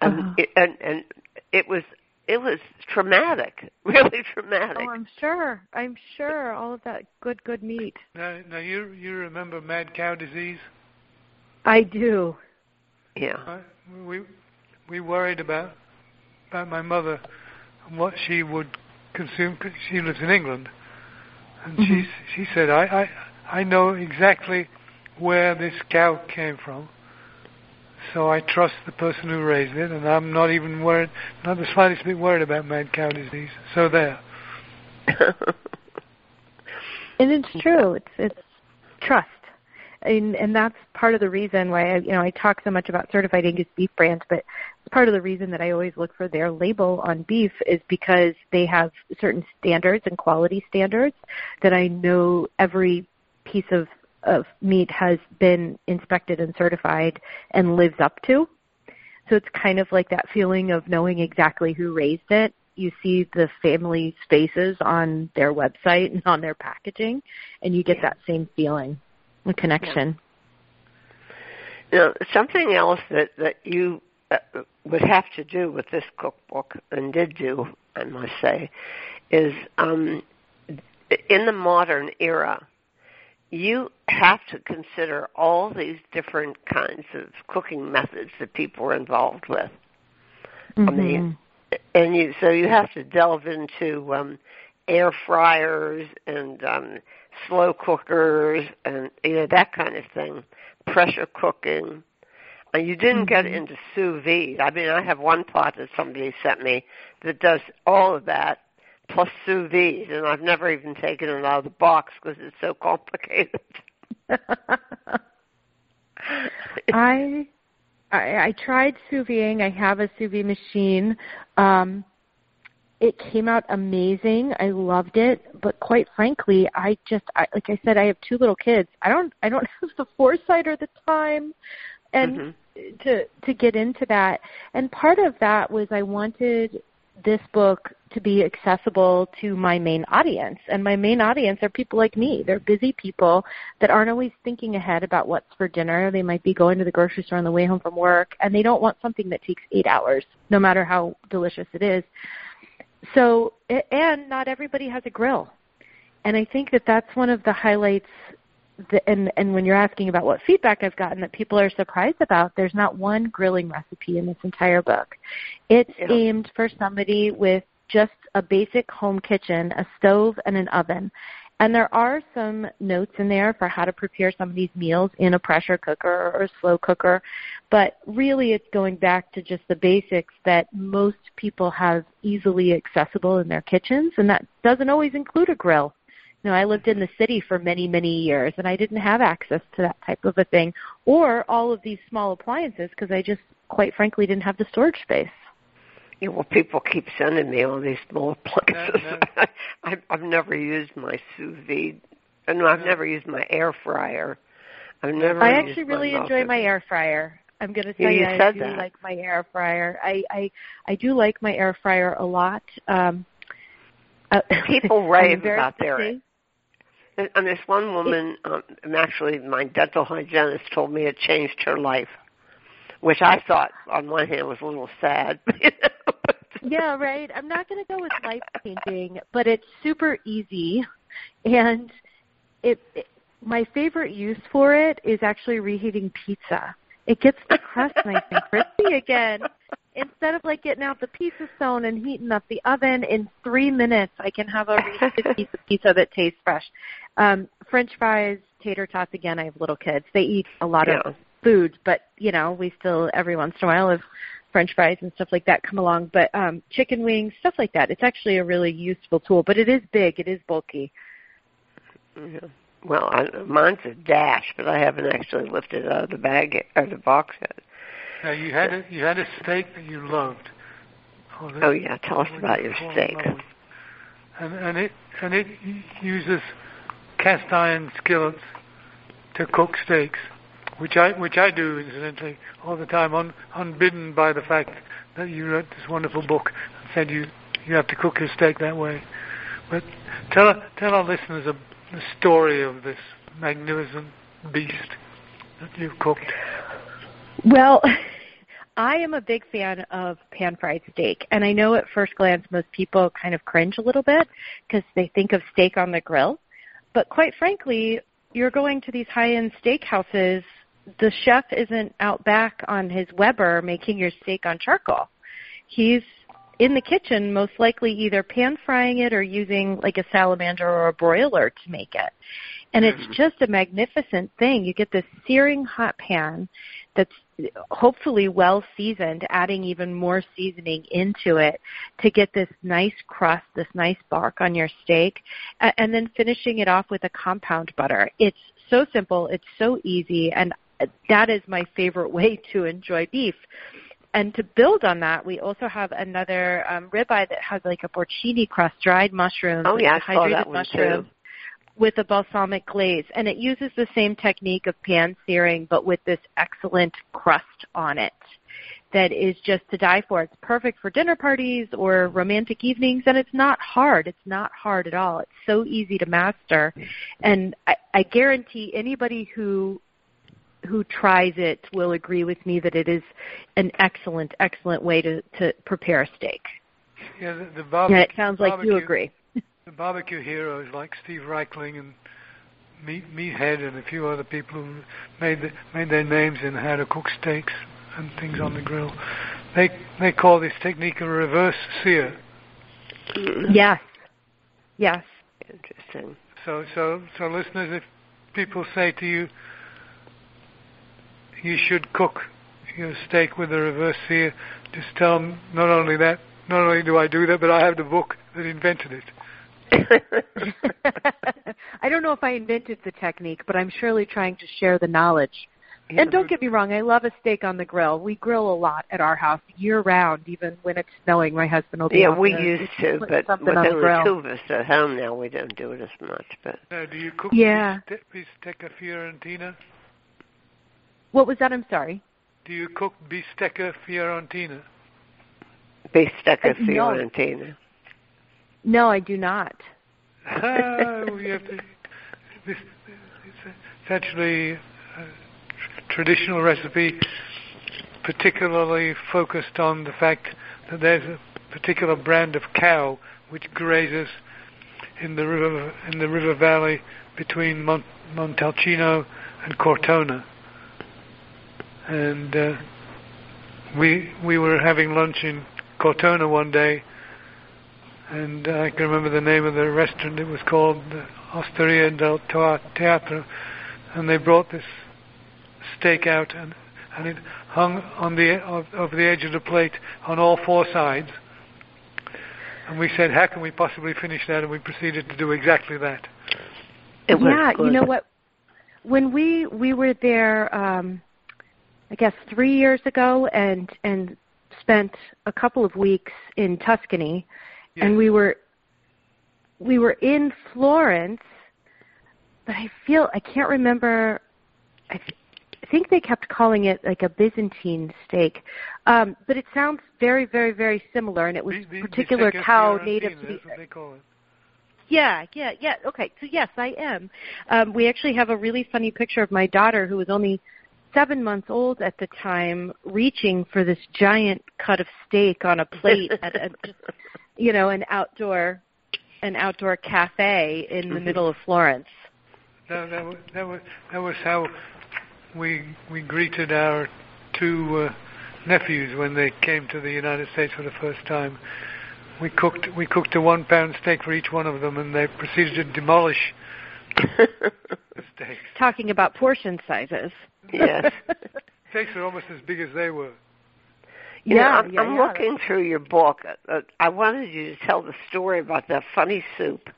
Um, uh-huh. it and and it was it was traumatic, really traumatic. Oh, I'm sure. I'm sure all of that good good meat. Now, now you you remember mad cow disease? I do. Yeah. Uh, we we worried about about my mother and what she would consume. Cause she lives in England, and mm-hmm. she she said, I, I I know exactly where this cow came from, so I trust the person who raised it, and I'm not even worried, not the slightest bit worried about mad cow disease. So there. and it's true. It's it's trust and, and that's part of the reason why I, you know I talk so much about certified Angus beef brands, but part of the reason that I always look for their label on beef is because they have certain standards and quality standards that I know every piece of of meat has been inspected and certified and lives up to. So it's kind of like that feeling of knowing exactly who raised it. You see the family faces on their website and on their packaging, and you get Yeah. that same feeling, a connection. Now, something else that that you would have to do with this cookbook and did do, I must say, is um, in the modern era, you have to consider all these different kinds of cooking methods that people are involved with. Mm-hmm. I mean, and you so you have to delve into um, air fryers and um, slow cookers and you know that kind of thing, pressure cooking. And you didn't get Mm-hmm. into sous vide. I mean, I have one pot that somebody sent me that does all of that plus sous vide, and I've never even taken it out of the box because it's so complicated. I, I I tried sous videing. I have a sous vide machine. Um, it came out amazing. I loved it, but quite frankly, I just I, like I said, I have two little kids. I don't I don't have the foresight or the time, and Mhm. To to get into that. And part of that was I wanted this book to be accessible to my main audience. And my main audience are people like me. They're busy people that aren't always thinking ahead about what's for dinner. They might be going to the grocery store on the way home from work and they don't want something that takes eight hours, no matter how delicious it is. So, and not everybody has a grill. And I think that that's one of the highlights the, and and when you're asking about what feedback I've gotten that people are surprised about, there's not one grilling recipe in this entire book. It's Yeah. aimed for somebody with just a basic home kitchen, a stove and an oven. And there are some notes in there for how to prepare some of these meals in a pressure cooker or a slow cooker, but really it's going back to just the basics that most people have easily accessible in their kitchens, and that doesn't always include a grill. You know, I lived in the city for many, many years, and I didn't have access to that type of a thing, or all of these small appliances because I just, quite frankly, didn't have the storage space. Yeah, well, people keep sending me all these small appliances. No, I've, I've never used my sous vide. uh, No, I've never used my air fryer. I've never. I actually my really mouth- enjoy my air fryer. I'm going to Yeah, tell you you, I do that. like my air fryer. I I I do like my air fryer a lot. Um, uh, People I'm rave about to their- say- And, and this one woman, um, actually, my dental hygienist told me it changed her life, which I thought, on one hand, was a little sad. yeah, right. I'm not going to go with life changing, but it's super easy, and it, it. My favorite use for it is actually reheating pizza. It gets the crust nice and crispy again. Instead of like getting out the pizza stone and heating up the oven, in three minutes I can have a reheated piece of pizza that tastes fresh. Um, French fries, tater tots. Again, I have little kids. They eat a lot Yeah. of food, but you know we still every once in a while have French fries and stuff like that come along. But um, chicken wings, stuff like that. It's actually a really useful tool, but it is big. It is bulky. Yeah. Well, I, mine's a dash, but I haven't actually lifted it out of the bag or the box yet. Now you had a you had a steak that you loved. Oh, Oh yeah, tell us about your steak. And and it and it uses cast iron skillets to cook steaks, which I which I do incidentally all the time, un, unbidden by the fact that you wrote this wonderful book and said you you have to cook your steak that way. But tell tell our listeners a, the story of this magnificent beast that you've cooked. Well, I am a big fan of pan fried steak, and I know at first glance most people kind of cringe a little bit because they think of steak on the grill. But quite frankly, you're going to these high end steakhouses. The chef isn't out back on his Weber making your steak on charcoal. He's in the kitchen, most likely either pan frying it or using like a salamander or a broiler to make it. And it's mm. just a magnificent thing. You get this searing hot pan that's hopefully well seasoned, adding even more seasoning into it to get this nice crust, this nice bark on your steak, and then finishing it off with a compound butter. It's so simple, it's so easy, and that is my favorite way to enjoy beef. And to build on that, we also have another um, ribeye that has like a porcini crust, dried mushrooms, Oh yeah, I saw that one mushrooms too. With a balsamic glaze and it uses the same technique of pan searing but with this excellent crust on it that is just to die for. It's perfect for dinner parties or romantic evenings and it's not hard. It's not hard at all. It's so easy to master and I, I guarantee anybody who who tries it will agree with me that it is an excellent, excellent way to to prepare a steak. Yeah, the, the barbecue. Yeah, it sounds like barbecue, you agree. The barbecue heroes like Steve Raichlen and Meat Meathead and a few other people who made the, made their names in how to cook steaks and things on the grill. They they call this technique a reverse sear. Mm-hmm. Yes. Yes. Interesting. So so so listeners, if people say to you, you should cook your steak with a reverse sear, just tell them not only that, not only do I do that, but I have the book that invented it. I don't know if I invented the technique, but I'm surely trying to share the knowledge. And don't get me wrong, I love a steak on the grill. We grill a lot at our house year round, even when it's snowing. My husband will be Yeah, we there used to, but with on the only grill. two of us at home now, we don't do it as much. But Now, do you cook Yeah. bistecca fiorentina? What was that? I'm sorry. Do you cook bistecca fiorentina? bistecca Uh, fiorentina. No, I do not. Ah, we have to. This, it's, actually a traditional recipe, particularly focused on the fact that there's a particular brand of cow which grazes in the river in the river valley between Mont, Montalcino and Cortona, and uh, we we were having lunch in Cortona one day and I can remember the name of the restaurant. It was called the Osteria del Teatro, and they brought this steak out, and and it hung on the of, of the edge of the plate on all four sides. And we said, "How can we possibly finish that?" And we proceeded to do exactly that. It was yeah, good. you know what? When we we were there, um, I guess three years ago, and and spent a couple of weeks in Tuscany, And we were we were in Florence, but I feel I can't remember. I, th- I think they kept calling it like a Byzantine steak, um, but it sounds very, very, very similar, and it was bi- particular cow native to the what they call it. yeah, yeah, yeah. Okay, so yes, I am. Um, we actually have a really funny picture of my daughter, who was only seven months old at the time, reaching for this giant cut of steak on a plate at a, you know, an outdoor, an outdoor cafe in the middle of Florence. That, that, was, that was that was how we we greeted our two uh, nephews when they came to the United States for the first time. We cooked we cooked a one pound steak for each one of them, and they proceeded to demolish the steaks. Talking about portion sizes. Yes. Steaks are almost as big as they were. You know, Yeah, I'm, yeah, I'm yeah. looking through your book. Uh, I wanted you to tell the story about the funny soup.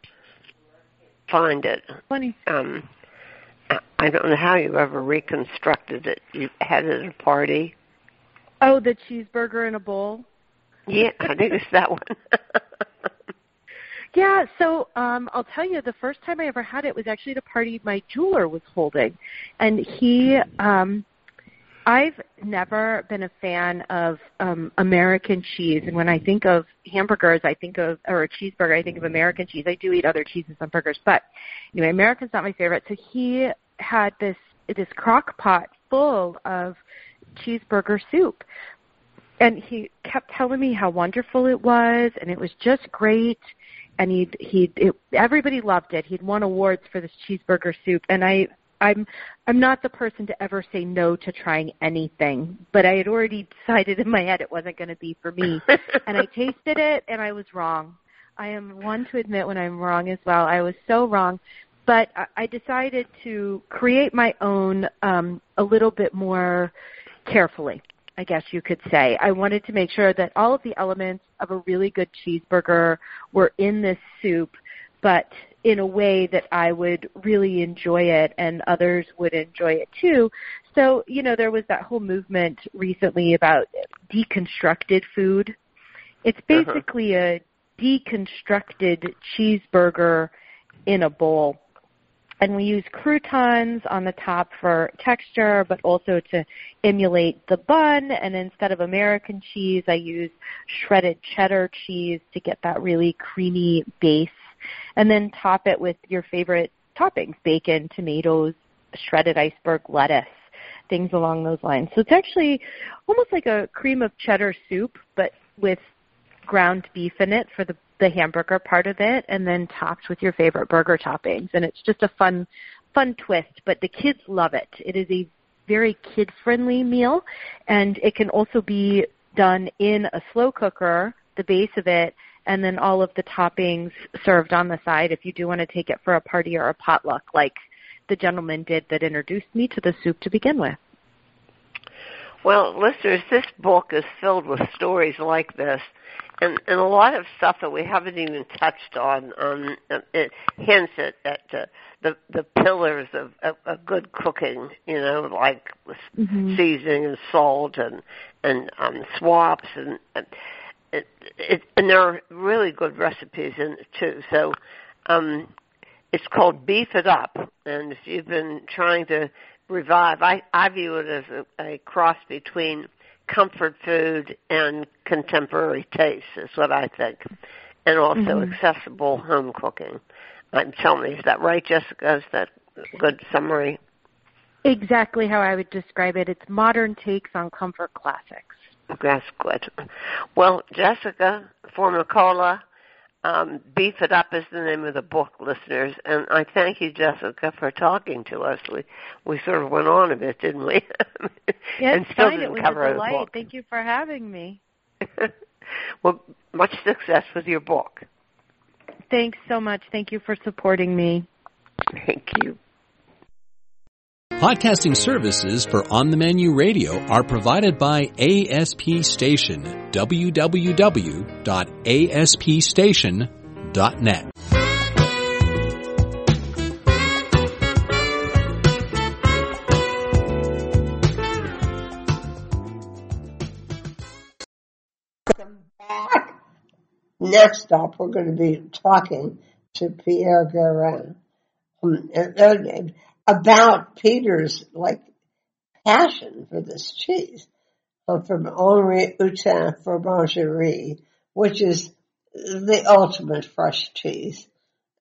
Find it. Funny. Um, I- I don't know how you ever reconstructed it. You had it at a party. Oh, the cheeseburger in a bowl. Yeah, I think it's that one. Yeah, so um I'll tell you the first time I ever had it was actually at a party my jeweler was holding. And he um I've never been a fan of um American cheese and when I think of hamburgers I think of or a cheeseburger I think of American cheese. I do eat other cheeses on burgers, but anyway, American's not my favorite. So he had this this crock pot full of cheeseburger soup. And he kept telling me how wonderful it was and it was just great and he'd it, everybody loved it. He'd won awards for this cheeseburger soup, and I I'm I'm not the person to ever say no to trying anything, but I had already decided in my head it wasn't going to be for me, and I tasted it and I was wrong. I am one to admit when I'm wrong as well. I was so wrong, but I, I decided to create my own um, a little bit more carefully. I guess you could say. I wanted to make sure that all of the elements of a really good cheeseburger were in this soup, but in a way that I would really enjoy it and others would enjoy it too. So, you know, there was that whole movement recently about deconstructed food. It's Uh-huh. basically a deconstructed cheeseburger in a bowl. And we use croutons on the top for texture, but also to emulate the bun. And instead of American cheese, I use shredded cheddar cheese to get that really creamy base. And then top it with your favorite toppings, bacon, tomatoes, shredded iceberg lettuce. things along those lines. So it's actually almost like a cream of cheddar soup, but with ground beef in it for the the hamburger part of it, and then topped with your favorite burger toppings. And it's just a fun fun twist. But the kids love it. It is a very kid friendly meal, and it can also be done in a slow cooker. The base of it and then all of the toppings served on the side if you do want to take it for a party or a potluck like the gentleman did that introduced me to the soup to begin with. Well, listeners, this book is filled with stories like this, and and a lot of stuff that we haven't even touched on. Um, it hints at, at uh, the the pillars of, of, of good cooking. You know, like mm-hmm. seasoning and salt and and um, swaps and. and it, it, and there are really good recipes in it too. So um, it's called Beef It Up, and if you've been trying to revive, I, I view it as a, a cross between comfort food and contemporary taste, is what I think, and also mm-hmm. accessible home cooking. I'm telling me, is that right, Jessica? Is that a good summary? Exactly how I would describe it. It's modern takes on comfort classics. That's good. Well, Jessica Formicola, um, Beef It Up is the name of the book, listeners. And I thank you, Jessica, for talking to us. We we sort of went on a bit, didn't we? Yes, and still fine. didn't it was cover a delight. the book. Thank you for having me. well, much success with your book. Thanks so much. Thank you for supporting me. Thank you. Podcasting services for On the Menu Radio are provided by ASP Station, www.aspstation.net. Next up, we're going to be talking to Pierre Guerin. Um, about Peter's like passion for this cheese uh, from Henri Hutin Fromagerie, which is the ultimate fresh cheese.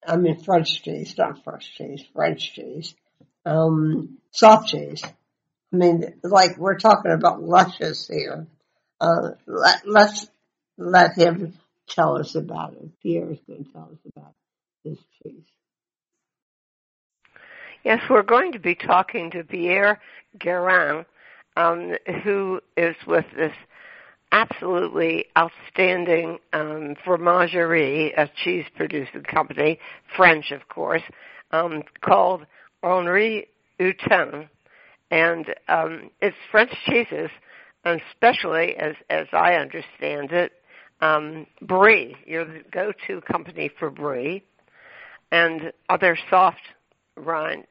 I mean French cheese, not fresh cheese, French cheese. Um, soft cheese. I mean, like we're talking about luscious here. Uh, let, let's let him tell us about it. Pierre is going to tell us about this cheese. Yes, we're going to be talking to Pierre Guerin, um, who is with this absolutely outstanding um, fromagerie, a cheese producing company, French, of course, um, called Henri Hutin. And um, it's French cheeses, especially as, as I understand it, um, brie. You're the go-to company for brie and other soft rind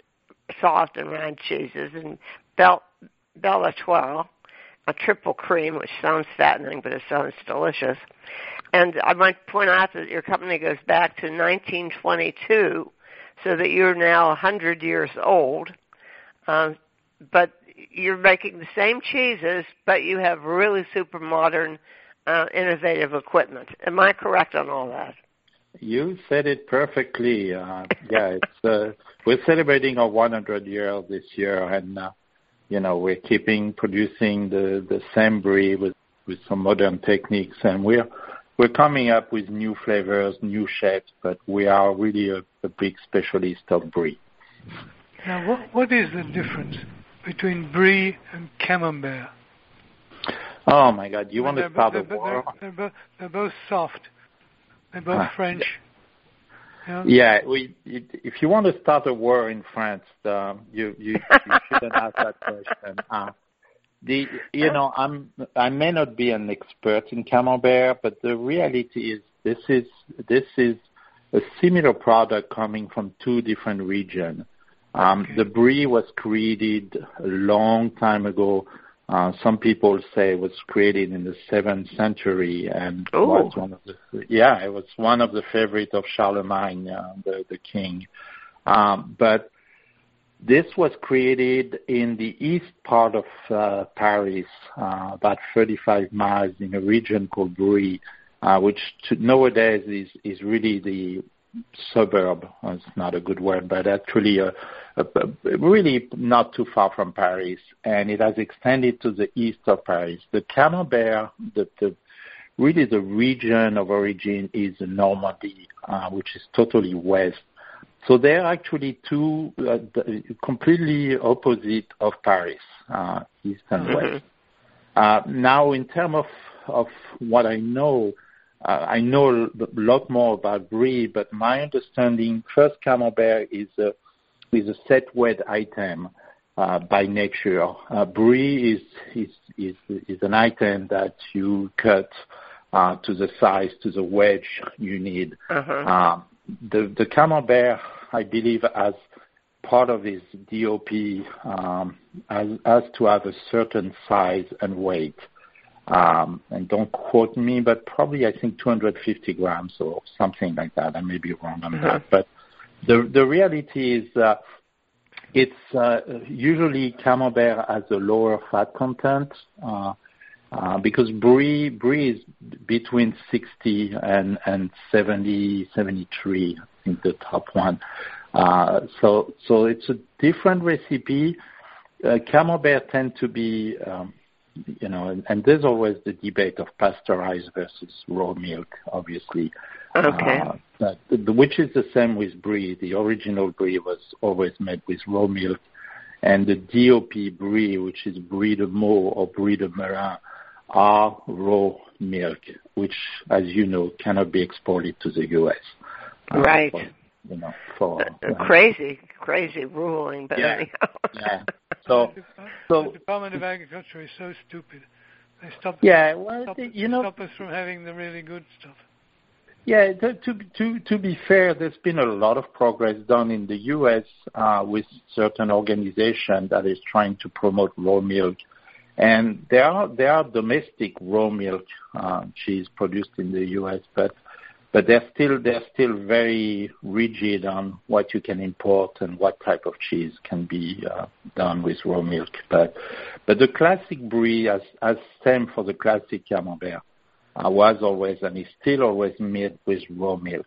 soft and round cheeses, and Belle, Belle Etoile, a triple cream, which sounds fattening, but it sounds delicious. And I might point out that your company goes back to 1922, so that you're now 100 years old. Uh, but you're making the same cheeses, but you have really super modern, uh, innovative equipment. Am I correct on all that? You said it perfectly. Uh, yeah, it's uh, we're celebrating our 100 year this year, and uh, you know we're keeping producing the the same brie with with some modern techniques, and we're we're coming up with new flavors, new shapes, but we are really a, a big specialist of brie. Now, what what is the difference between brie and camembert? Oh my God! You want to start a war? They're, they're, they're both soft. They're both Ah, French. Yeah. Yeah, we. If you want to start a war in France, um, you you, you shouldn't ask that question. Uh, the you know I'm I may not be an expert in camembert, but the reality is this is this is a similar product coming from two different regions. Um, Okay. The brie was created a long time ago. Uh, some people say it was created in the seventh century and Ooh. was one of the yeah it was one of the favorite of Charlemagne, uh, the the king. Um, but this was created in the east part of uh, Paris, uh, about 35 miles in a region called Brie, uh, which to, nowadays is, is really the suburb. It's not a good word, but actually a, a, a, really not too far from Paris, and it has extended to the east of Paris. The Camembert, the, the really the region of origin is Normandy, uh, which is totally west. So they're actually two uh, completely opposite of Paris, uh, east and mm-hmm. west. Uh, now, in terms of of what I know, I know a lot more about brie, but my understanding, first camembert is a is a set wet item uh, by nature. Uh, brie is, is is is an item that you cut uh, to the size to the wedge you need. Uh-huh. Uh, the the camembert, I believe, as part of his DOP, um, has, has to have a certain size and weight um, and don't quote me, but probably I think 250 grams or something like that. I may be wrong on mm-hmm. that, but the the reality is uh, it's uh, usually camembert has a lower fat content uh, uh, because brie brie is between 60 and and 70 73. I think the top one. Uh, so so it's a different recipe. Uh, camembert tend to be um, you know, and, there's always the debate of pasteurized versus raw milk, obviously. Okay. Uh, but, which is the same with brie. The original brie was always made with raw milk, and the DOP brie, which is brie de Meaux or brie de Melun, are raw milk, which, as you know, cannot be exported to the U.S. Uh, right. For, you know, for uh, crazy, crazy ruling, but yeah, anyhow. yeah. So, so the Department of Agriculture is so stupid. They stop. Yeah, well, stop, you know, stop us from having the really good stuff. Yeah, to, to to to be fair, there's been a lot of progress done in the U.S. Uh, with certain organization that is trying to promote raw milk, and there are there are domestic raw milk uh, cheese produced in the U.S. But but they're still they're still very rigid on what you can import and what type of cheese can be uh, done with raw milk. But but the classic brie, as as same for the classic camembert, uh, was always and is still always made with raw milk.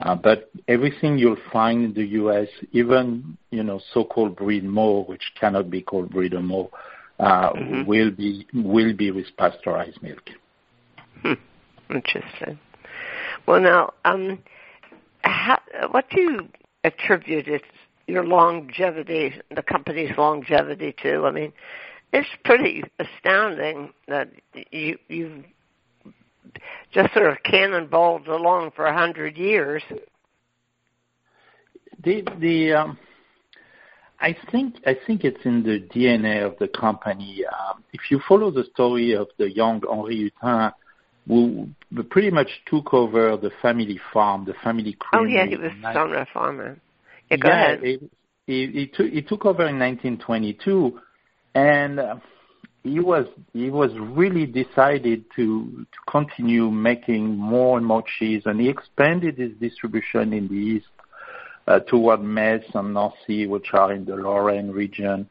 Uh, but everything you'll find in the U.S., even you know so-called brie de Meaux, which cannot be called brie de Meaux, uh, mm-hmm. will be will be with pasteurized milk. Hmm. Interesting. Well, now, um, how, what do you attribute it, your longevity, the company's longevity to? I mean, it's pretty astounding that you you just sort of cannonballed along for a hundred years. The the um, I think I think it's in the DNA of the company. Um, if you follow the story of the young Henri Hutin, who pretty much took over the family farm, the family creamery. Oh yeah, he was a farmer. Yeah, go yeah, ahead. He, he, he, took, he took over in 1922, and uh, he was he was really decided to to continue making more and more cheese, and he expanded his distribution in the east uh, toward Metz and Nancy, which are in the Lorraine region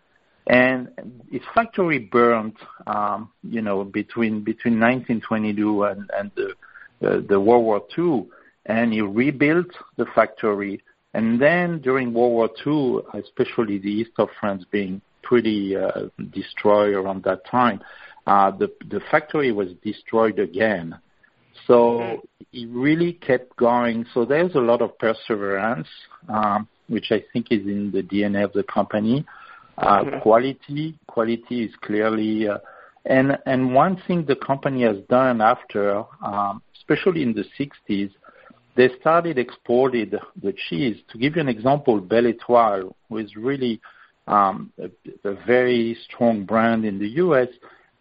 and his factory burned, um, you know, between between 1922 and, and the, the, the World War II, and he rebuilt the factory. And then during World War II, especially the east of France being pretty uh, destroyed around that time, uh, the the factory was destroyed again. So mm-hmm. he really kept going. So there's a lot of perseverance, um, which I think is in the DNA of the company. Uh, mm-hmm. Quality quality is clearly. Uh, and and One thing the company has done after, um, especially in the 60s, they started exporting the cheese. To give you an example, Belle Étoile, who is really um, a very strong brand in the U.S.,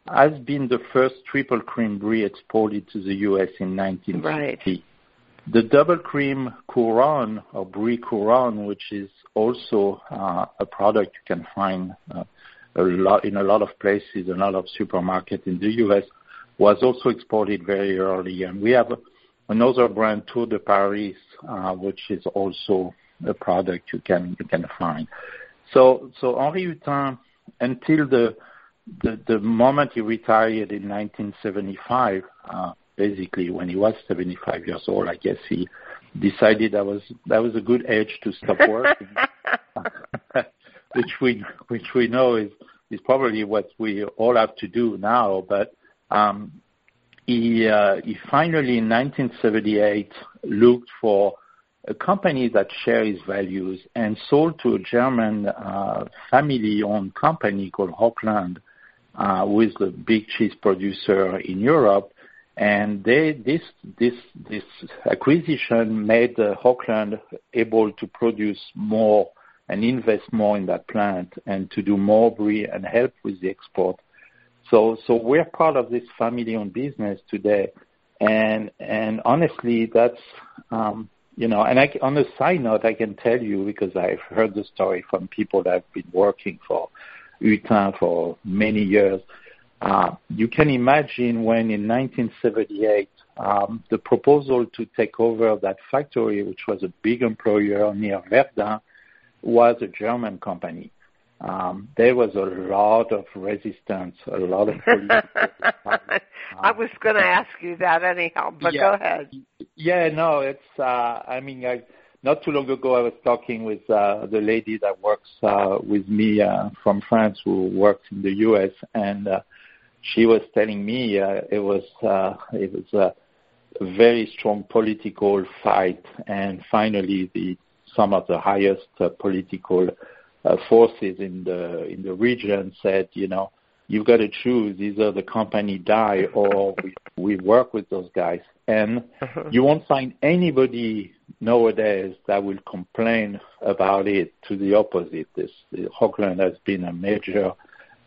has been the first triple cream brie exported to the U.S. in 1960. The double cream couronne or brie couronne, which is also uh, a product you can find uh, a lot in a lot of places, a lot of supermarkets in the U.S., was also exported very early. And we have another brand, Tour de Paris, uh, which is also a product you can you can find. So so Henri Hutin, until the the, the moment he retired in 1975, uh, basically when he was 75 years old. I guess he decided that was that was a good age to stop working, which we which we know is is probably what we all have to do now. But um, he uh, he finally in 1978 looked for a company that shares his values and sold to a German uh, family-owned company called Hochland, uh, who is the big cheese producer in Europe. And they, this, this, this acquisition made uh, Hochland able to produce more and invest more in that plant and to do more brie and help with the export. So, so we're part of this family-owned business today. And, and honestly, that's, um, you know, and I, on a side note, I can tell you because I've heard the story from people that have been working for Hutin for many years. Uh, you can imagine when in 1978, um, the proposal to take over that factory, which was a big employer near Verdun, was a German company. Um, there was a lot of resistance, a lot of. I was going to ask you that anyhow, but yeah, go ahead. Yeah, no, it's. Uh, I mean, I, not too long ago, I was talking with uh, the lady that works uh, with me uh, from France, who works in the U.S., and uh, she was telling me uh, it was uh, it was a very strong political fight, and finally, the some of the highest uh, political uh, forces in the in the region said, you know, you've got to choose either the company die or we, we work with those guys. And uh-huh. you won't find anybody nowadays that will complain about it. To the opposite, this Hochland has been a major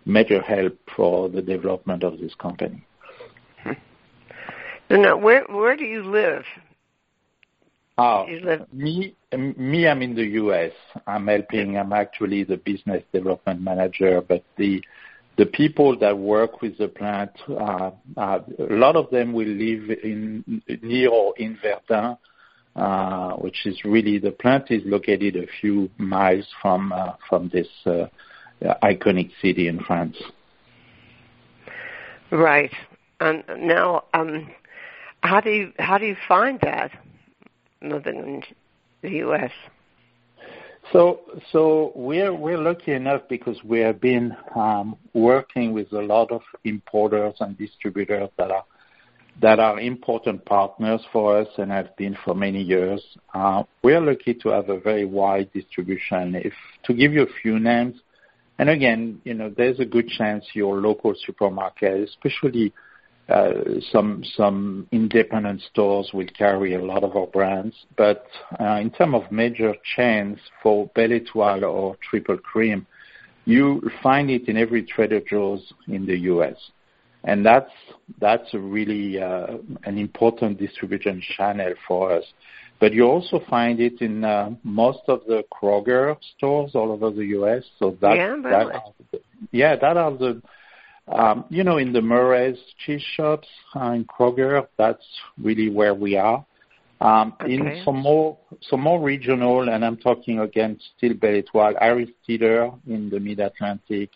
major help for the development of this company. So now, where where do you live? Oh, me, me, I'm in the U.S. I'm helping. I'm actually the business development manager, but the the people that work with the plant, uh, uh, a lot of them will live in near or in Verdun, uh, which is really the plant is located a few miles from uh, from this uh, iconic city in France. Right. And now, um, how do you how do you find that? living in the U.S. So, so we're we're lucky enough because we have been um, working with a lot of importers and distributors that are that are important partners for us and have been for many years. Uh, we are lucky to have a very wide distribution. If to give you a few names, and again, you know, there's a good chance your local supermarket, especially uh, some some independent stores will carry a lot of our brands, but uh, in terms of major chains for Belle Etoile or Triple Cream, you find it in every Trader Joe's in the U.S. and That's that's a really uh, an important distribution channel for us. But You also find it in uh, most of the Kroger stores all over the U.S. So that Yeah, really. Yeah, that are the um, you know, in the Murray's cheese shops uh, in Kroger, that's really where we are. Um, okay. In some more some more regional, and I'm talking again still Belle Etoile, Harris Teeter in the Mid-Atlantic,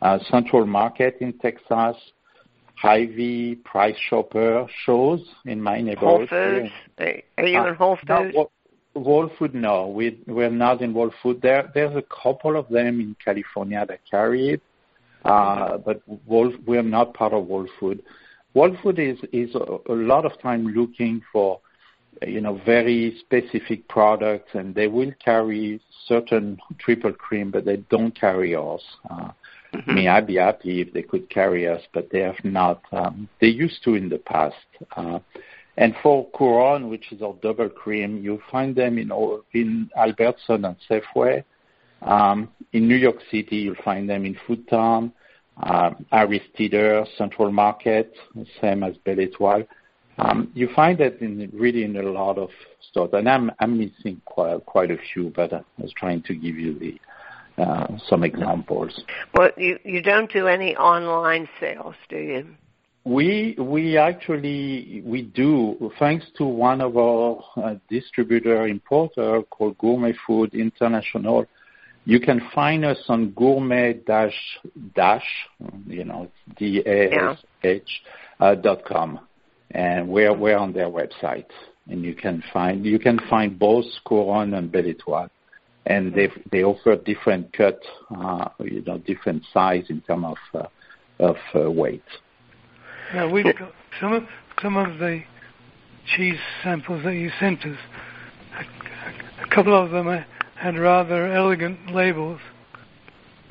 uh, Central Market in Texas, Hy-Vee, Price Chopper shows in my neighborhood. Whole Foods? Are you in Whole Foods? No, Whole Food, no. We, we're not in Whole Food. There, there's a couple of them in California that carry it. Uh, but Wolf, we are not part of Whole Food. Whole Food is is a, a lot of time looking for you know very specific products, and they will carry certain triple cream, but they don't carry us. Uh, mm-hmm. I mean, I'd be happy if they could carry us, but they have not. Um, they used to in the past. Uh, and for Couronne, which is our double cream, you find them in in Albertson and Safeway. Um, in New York City, you'll find them in Foodtown, uh, Harris Teeter, Central Market, same as Belle Etoile. Um, you find that in really in a lot of stores, and I'm I'm missing quite quite a few, but I was trying to give you the uh, some examples. Well, you you don't do any online sales, do you? We we actually we do thanks to one of our uh, distributor importer called Gourmet Food International. You can find us on gourmet dash dash, you know, D A S H uh, dot com, and we're we're on their website. and you can find you can find both Couronne and Belle Etoile, and they they offer different cut, uh, you know, different size in terms of uh, of uh, weight. Now we've got some of some of the cheese samples that you sent us. A, a couple of them had rather elegant labels,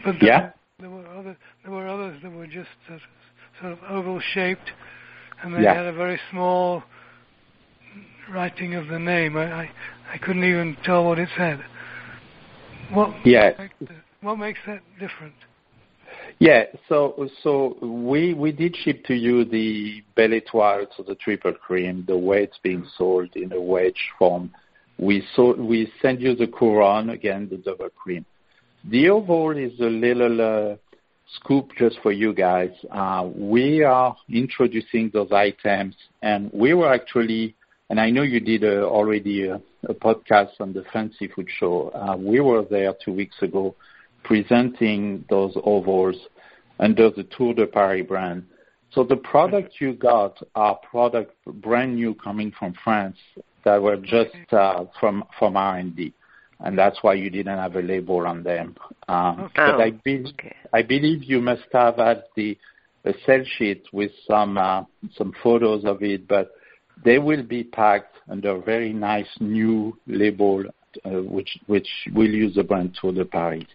but there, yeah. there were other there were others that were just sort of, sort of oval shaped, and they Yeah. had a very small writing of the name. I, I I couldn't even tell what it said. What Yeah. makes what makes that different? Yeah. So so we we did ship to you the Belle Etoile, so the triple cream, the way it's being sold in a wedge form. We sold, we send you the Couronne, again, the double cream. The oval is a little uh, scoop just for you guys. Uh, we are introducing those items, and we were actually, and I know you did uh, already a, a podcast on the Fancy Food Show. Uh, we were there two weeks ago presenting those ovals under the Tour de Paris brand. So the product you got are product brand new coming from France that were just uh, from from R&D, and that's why you didn't have a label on them. Um, But I, be- okay. I believe you must have had the a sell sheet with some uh, some photos of it, but they will be packed under a very nice new label, uh, which which will use the brand Tour de Paris.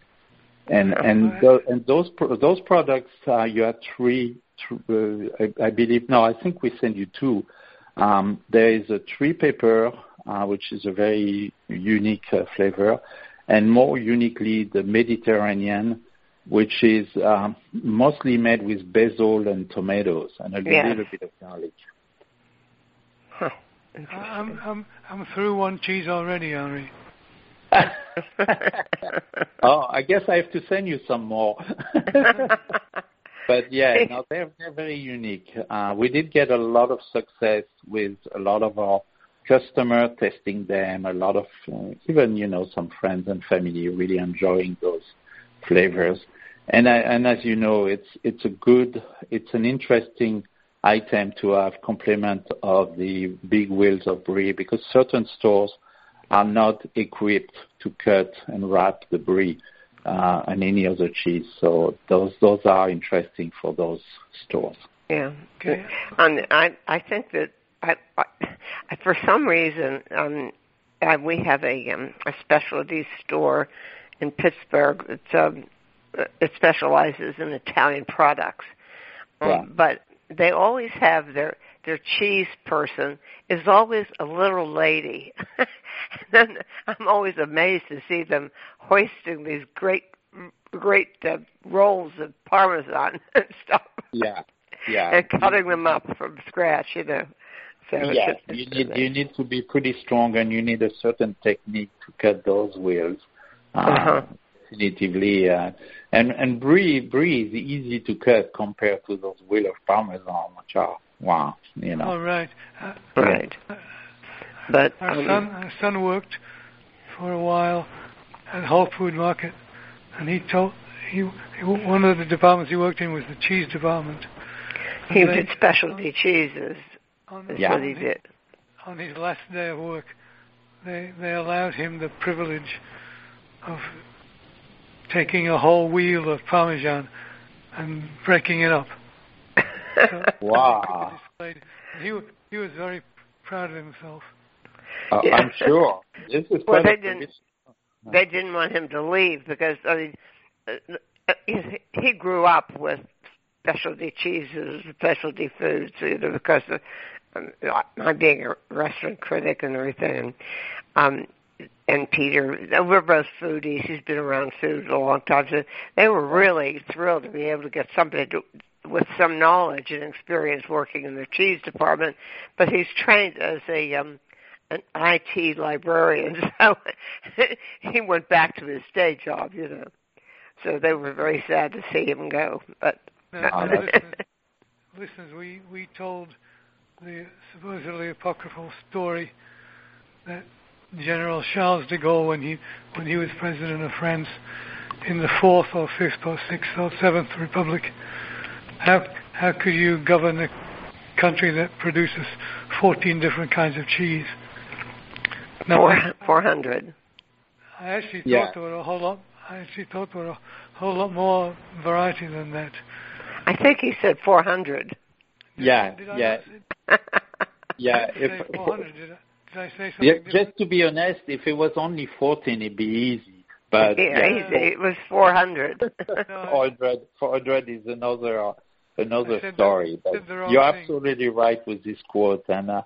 And and tho- and those pro- those products, uh, you have three. tr- Uh, I, I believe no, I think we send you two. Um, there is a tree paper, uh, which is a very unique uh, flavor, and more uniquely the Mediterranean, which is um, mostly made with basil and tomatoes and a Yes. little bit of garlic. Huh. I'm I'm I'm through one cheese already, Henri. oh, I guess I have to send you some more. but yeah, no, they're they're very unique. Uh, we did get a lot of success with a lot of our customer testing them. A lot of uh, even you know some friends and family really enjoying those flavors. And I, and as you know, it's it's a good, it's an interesting item to have complement of the big wheels of brie because certain stores are not equipped to cut and wrap the brie uh, and any other cheese. So those those are interesting for those stores. Yeah. Um, I I think that I, I for some reason um, uh, we have a um, a specialty store in Pittsburgh. It's um, it specializes in Italian products, um, Yeah. but they always have their their cheese person is always a little lady. and then I'm always amazed to see them hoisting these great great uh, rolls of parmesan and stuff Yeah, yeah. and cutting them up from scratch, you know. So it's Yeah, you need you need to be pretty strong, and you need a certain technique to cut those wheels. Uh, Uh-huh. Definitively, uh, and and brie brie is easy to cut compared to those wheel of parmesan, which are wow, you know. All right. Uh, right. But our um, son, our son worked for a while at Whole Food Market, and he told he, he one of the departments he worked in was the cheese department. And he did specialty cheeses. on, That's Yeah. what he did. on his last day of work, they they allowed him the privilege of taking a whole wheel of Parmesan and breaking it up. So Wow. displayed it. And He wa- he was very proud of himself. Uh, Yeah. I'm sure this is Well, they didn't- They didn't want him to leave because I mean, uh, uh, he- he grew up with specialty cheeses, specialty foods, you know, because of um, I'm being a restaurant critic and everything. Um, and Peter, we're both foodies. He's been around food a long time, so they were really thrilled to be able to get somebody to, with some knowledge and experience working in the cheese department. But he's trained as a um, an IT librarian, so he went back to his day job, you know. So they were very sad to see him go. But Now, now listeners, listeners, we we told the supposedly apocryphal story that General Charles de Gaulle, when he when he was president of France in the fourth or fifth or sixth or seventh republic, how how could you govern a country that produces 14 different kinds of cheese? No, Four four hundred. I actually thought Yeah. there were a whole lot. I actually thought there were a whole lot more variety than that. I think he said four hundred. Did Yeah, I, did I yeah. not say, Yeah, did I say if 400? Did I, did I say something yeah, different? just to be honest, if it was only 14, it'd be easy. But yeah, yeah, he- it was four hundred. No, 400, 400 is another another I said the- story. But you're thing. absolutely right with this quote, and uh,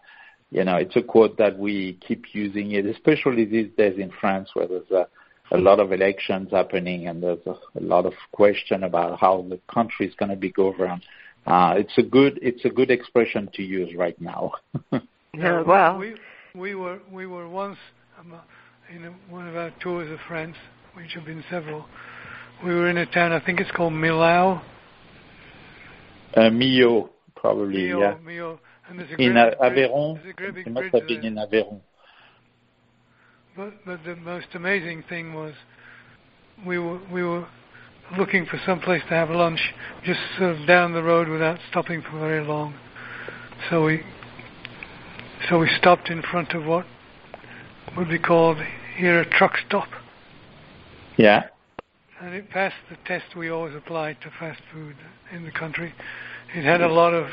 you know it's a quote that we keep using it, especially these days in France, where there's a, a lot of elections happening, and there's a, a lot of question about how the country is going to be governed. Uh, it's a good it's a good expression to use right now. yeah, well, we we were we were once um, in one of our tours of France, which have been several. We were in a town, I think it's called Millau. uh, Millau, probably, Millau, yeah. Millau. And there's a In great, uh, Aveyron, great it must have been there. in Aveyron. But but the most amazing thing was we were we were looking for some place to have lunch, just sort of down the road without stopping for very long. So we so we stopped in front of what would be called here a truck stop, Yeah. and it passed the test we always apply to fast food in the country. It had a lot of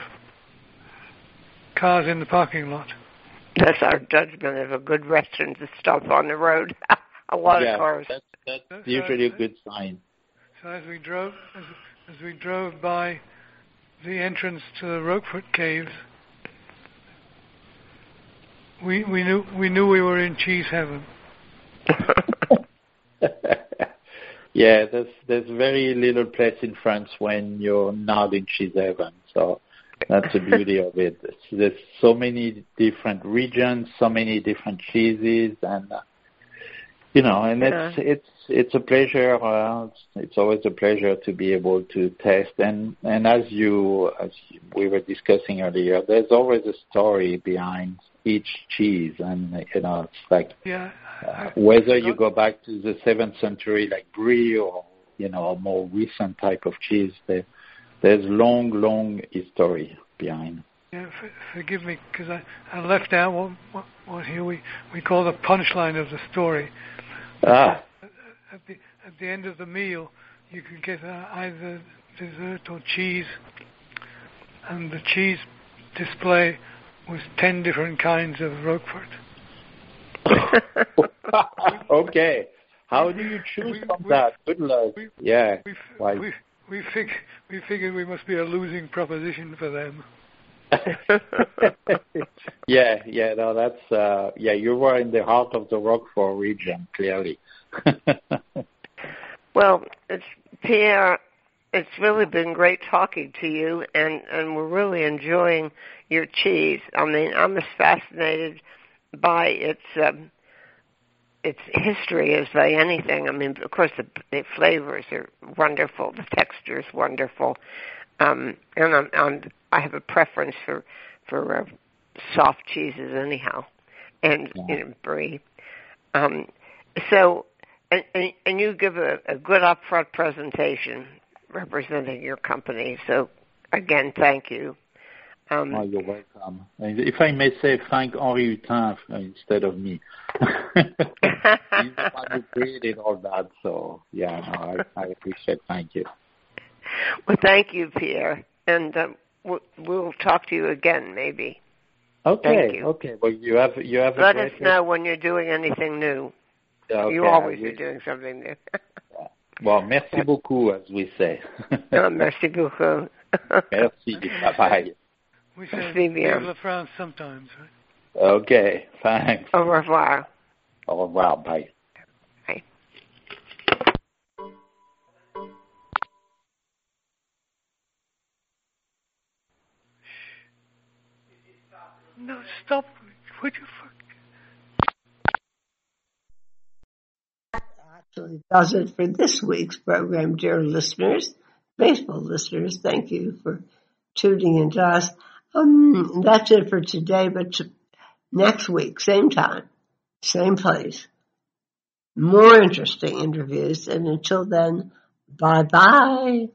cars in the parking lot. that's our judgment of a good restaurant to stop on the road. a lot yeah, of cars. That's, that's That's usually a good sign. So as we drove, as, as we drove by the entrance to the Roquefort Caves, we we knew we knew we were in cheese heaven. yeah, there's there's very little place in France when you're not in cheese heaven. So that's the beauty of it. There's, so many different regions, so many different cheeses, and uh, you know, and it's it's it's a pleasure. Uh, it's, always a pleasure to be able to test. And and as you as we were discussing earlier, there's always a story behind each cheese, and you know, it's like Yeah. uh, whether you go back to the seventh century like brie or you know a more recent type of cheese there there's long long history behind Yeah, f- forgive me because I, I left out what, what what here we we call the punchline of the story. Ah. At the at the end of the meal, you can get uh, either dessert or cheese, and the cheese display was ten different kinds of Roquefort. okay. How do you choose We- from we- that? Good luck. we- yeah. We we we fig we figured we must be a losing proposition for them. yeah yeah no that's uh yeah you were in the heart of the roquefort region clearly Well, it's Pierre. It's really been great talking to you, and and we're really enjoying your cheese. I mean, I'm as fascinated by its um, its history as by anything. I mean, of course, the, the flavors are wonderful, the texture is wonderful, um, and I'm, I'm I have a preference for for uh, soft cheeses anyhow, and you know, brie. Um, so and, and, and you give a, a good upfront presentation representing your company. So again, thank you. Um, oh, you're welcome And if i may say thank henri hutin instead of me he's the one who created all that so yeah no i, I appreciate thank you well, thank you, Pierre, and um, we'll, we'll talk to you again maybe. Okay. Thank you. Okay. Well, you have you have a Let us great know when you're doing anything new. Okay, you always I are will. doing something new. Well, merci beaucoup, as we say. oh, merci beaucoup. merci. Bye bye. We say Merci bien. Vive la France sometimes, right? Okay. Thanks. Au revoir. Au revoir. Bye. Bye. Stop. Would you actually does it for this week's program, dear listeners, baseball listeners. Thank you for tuning in to us. Um, that's it for today, but t- next week, same time, same place, more interesting interviews. And until then, bye bye.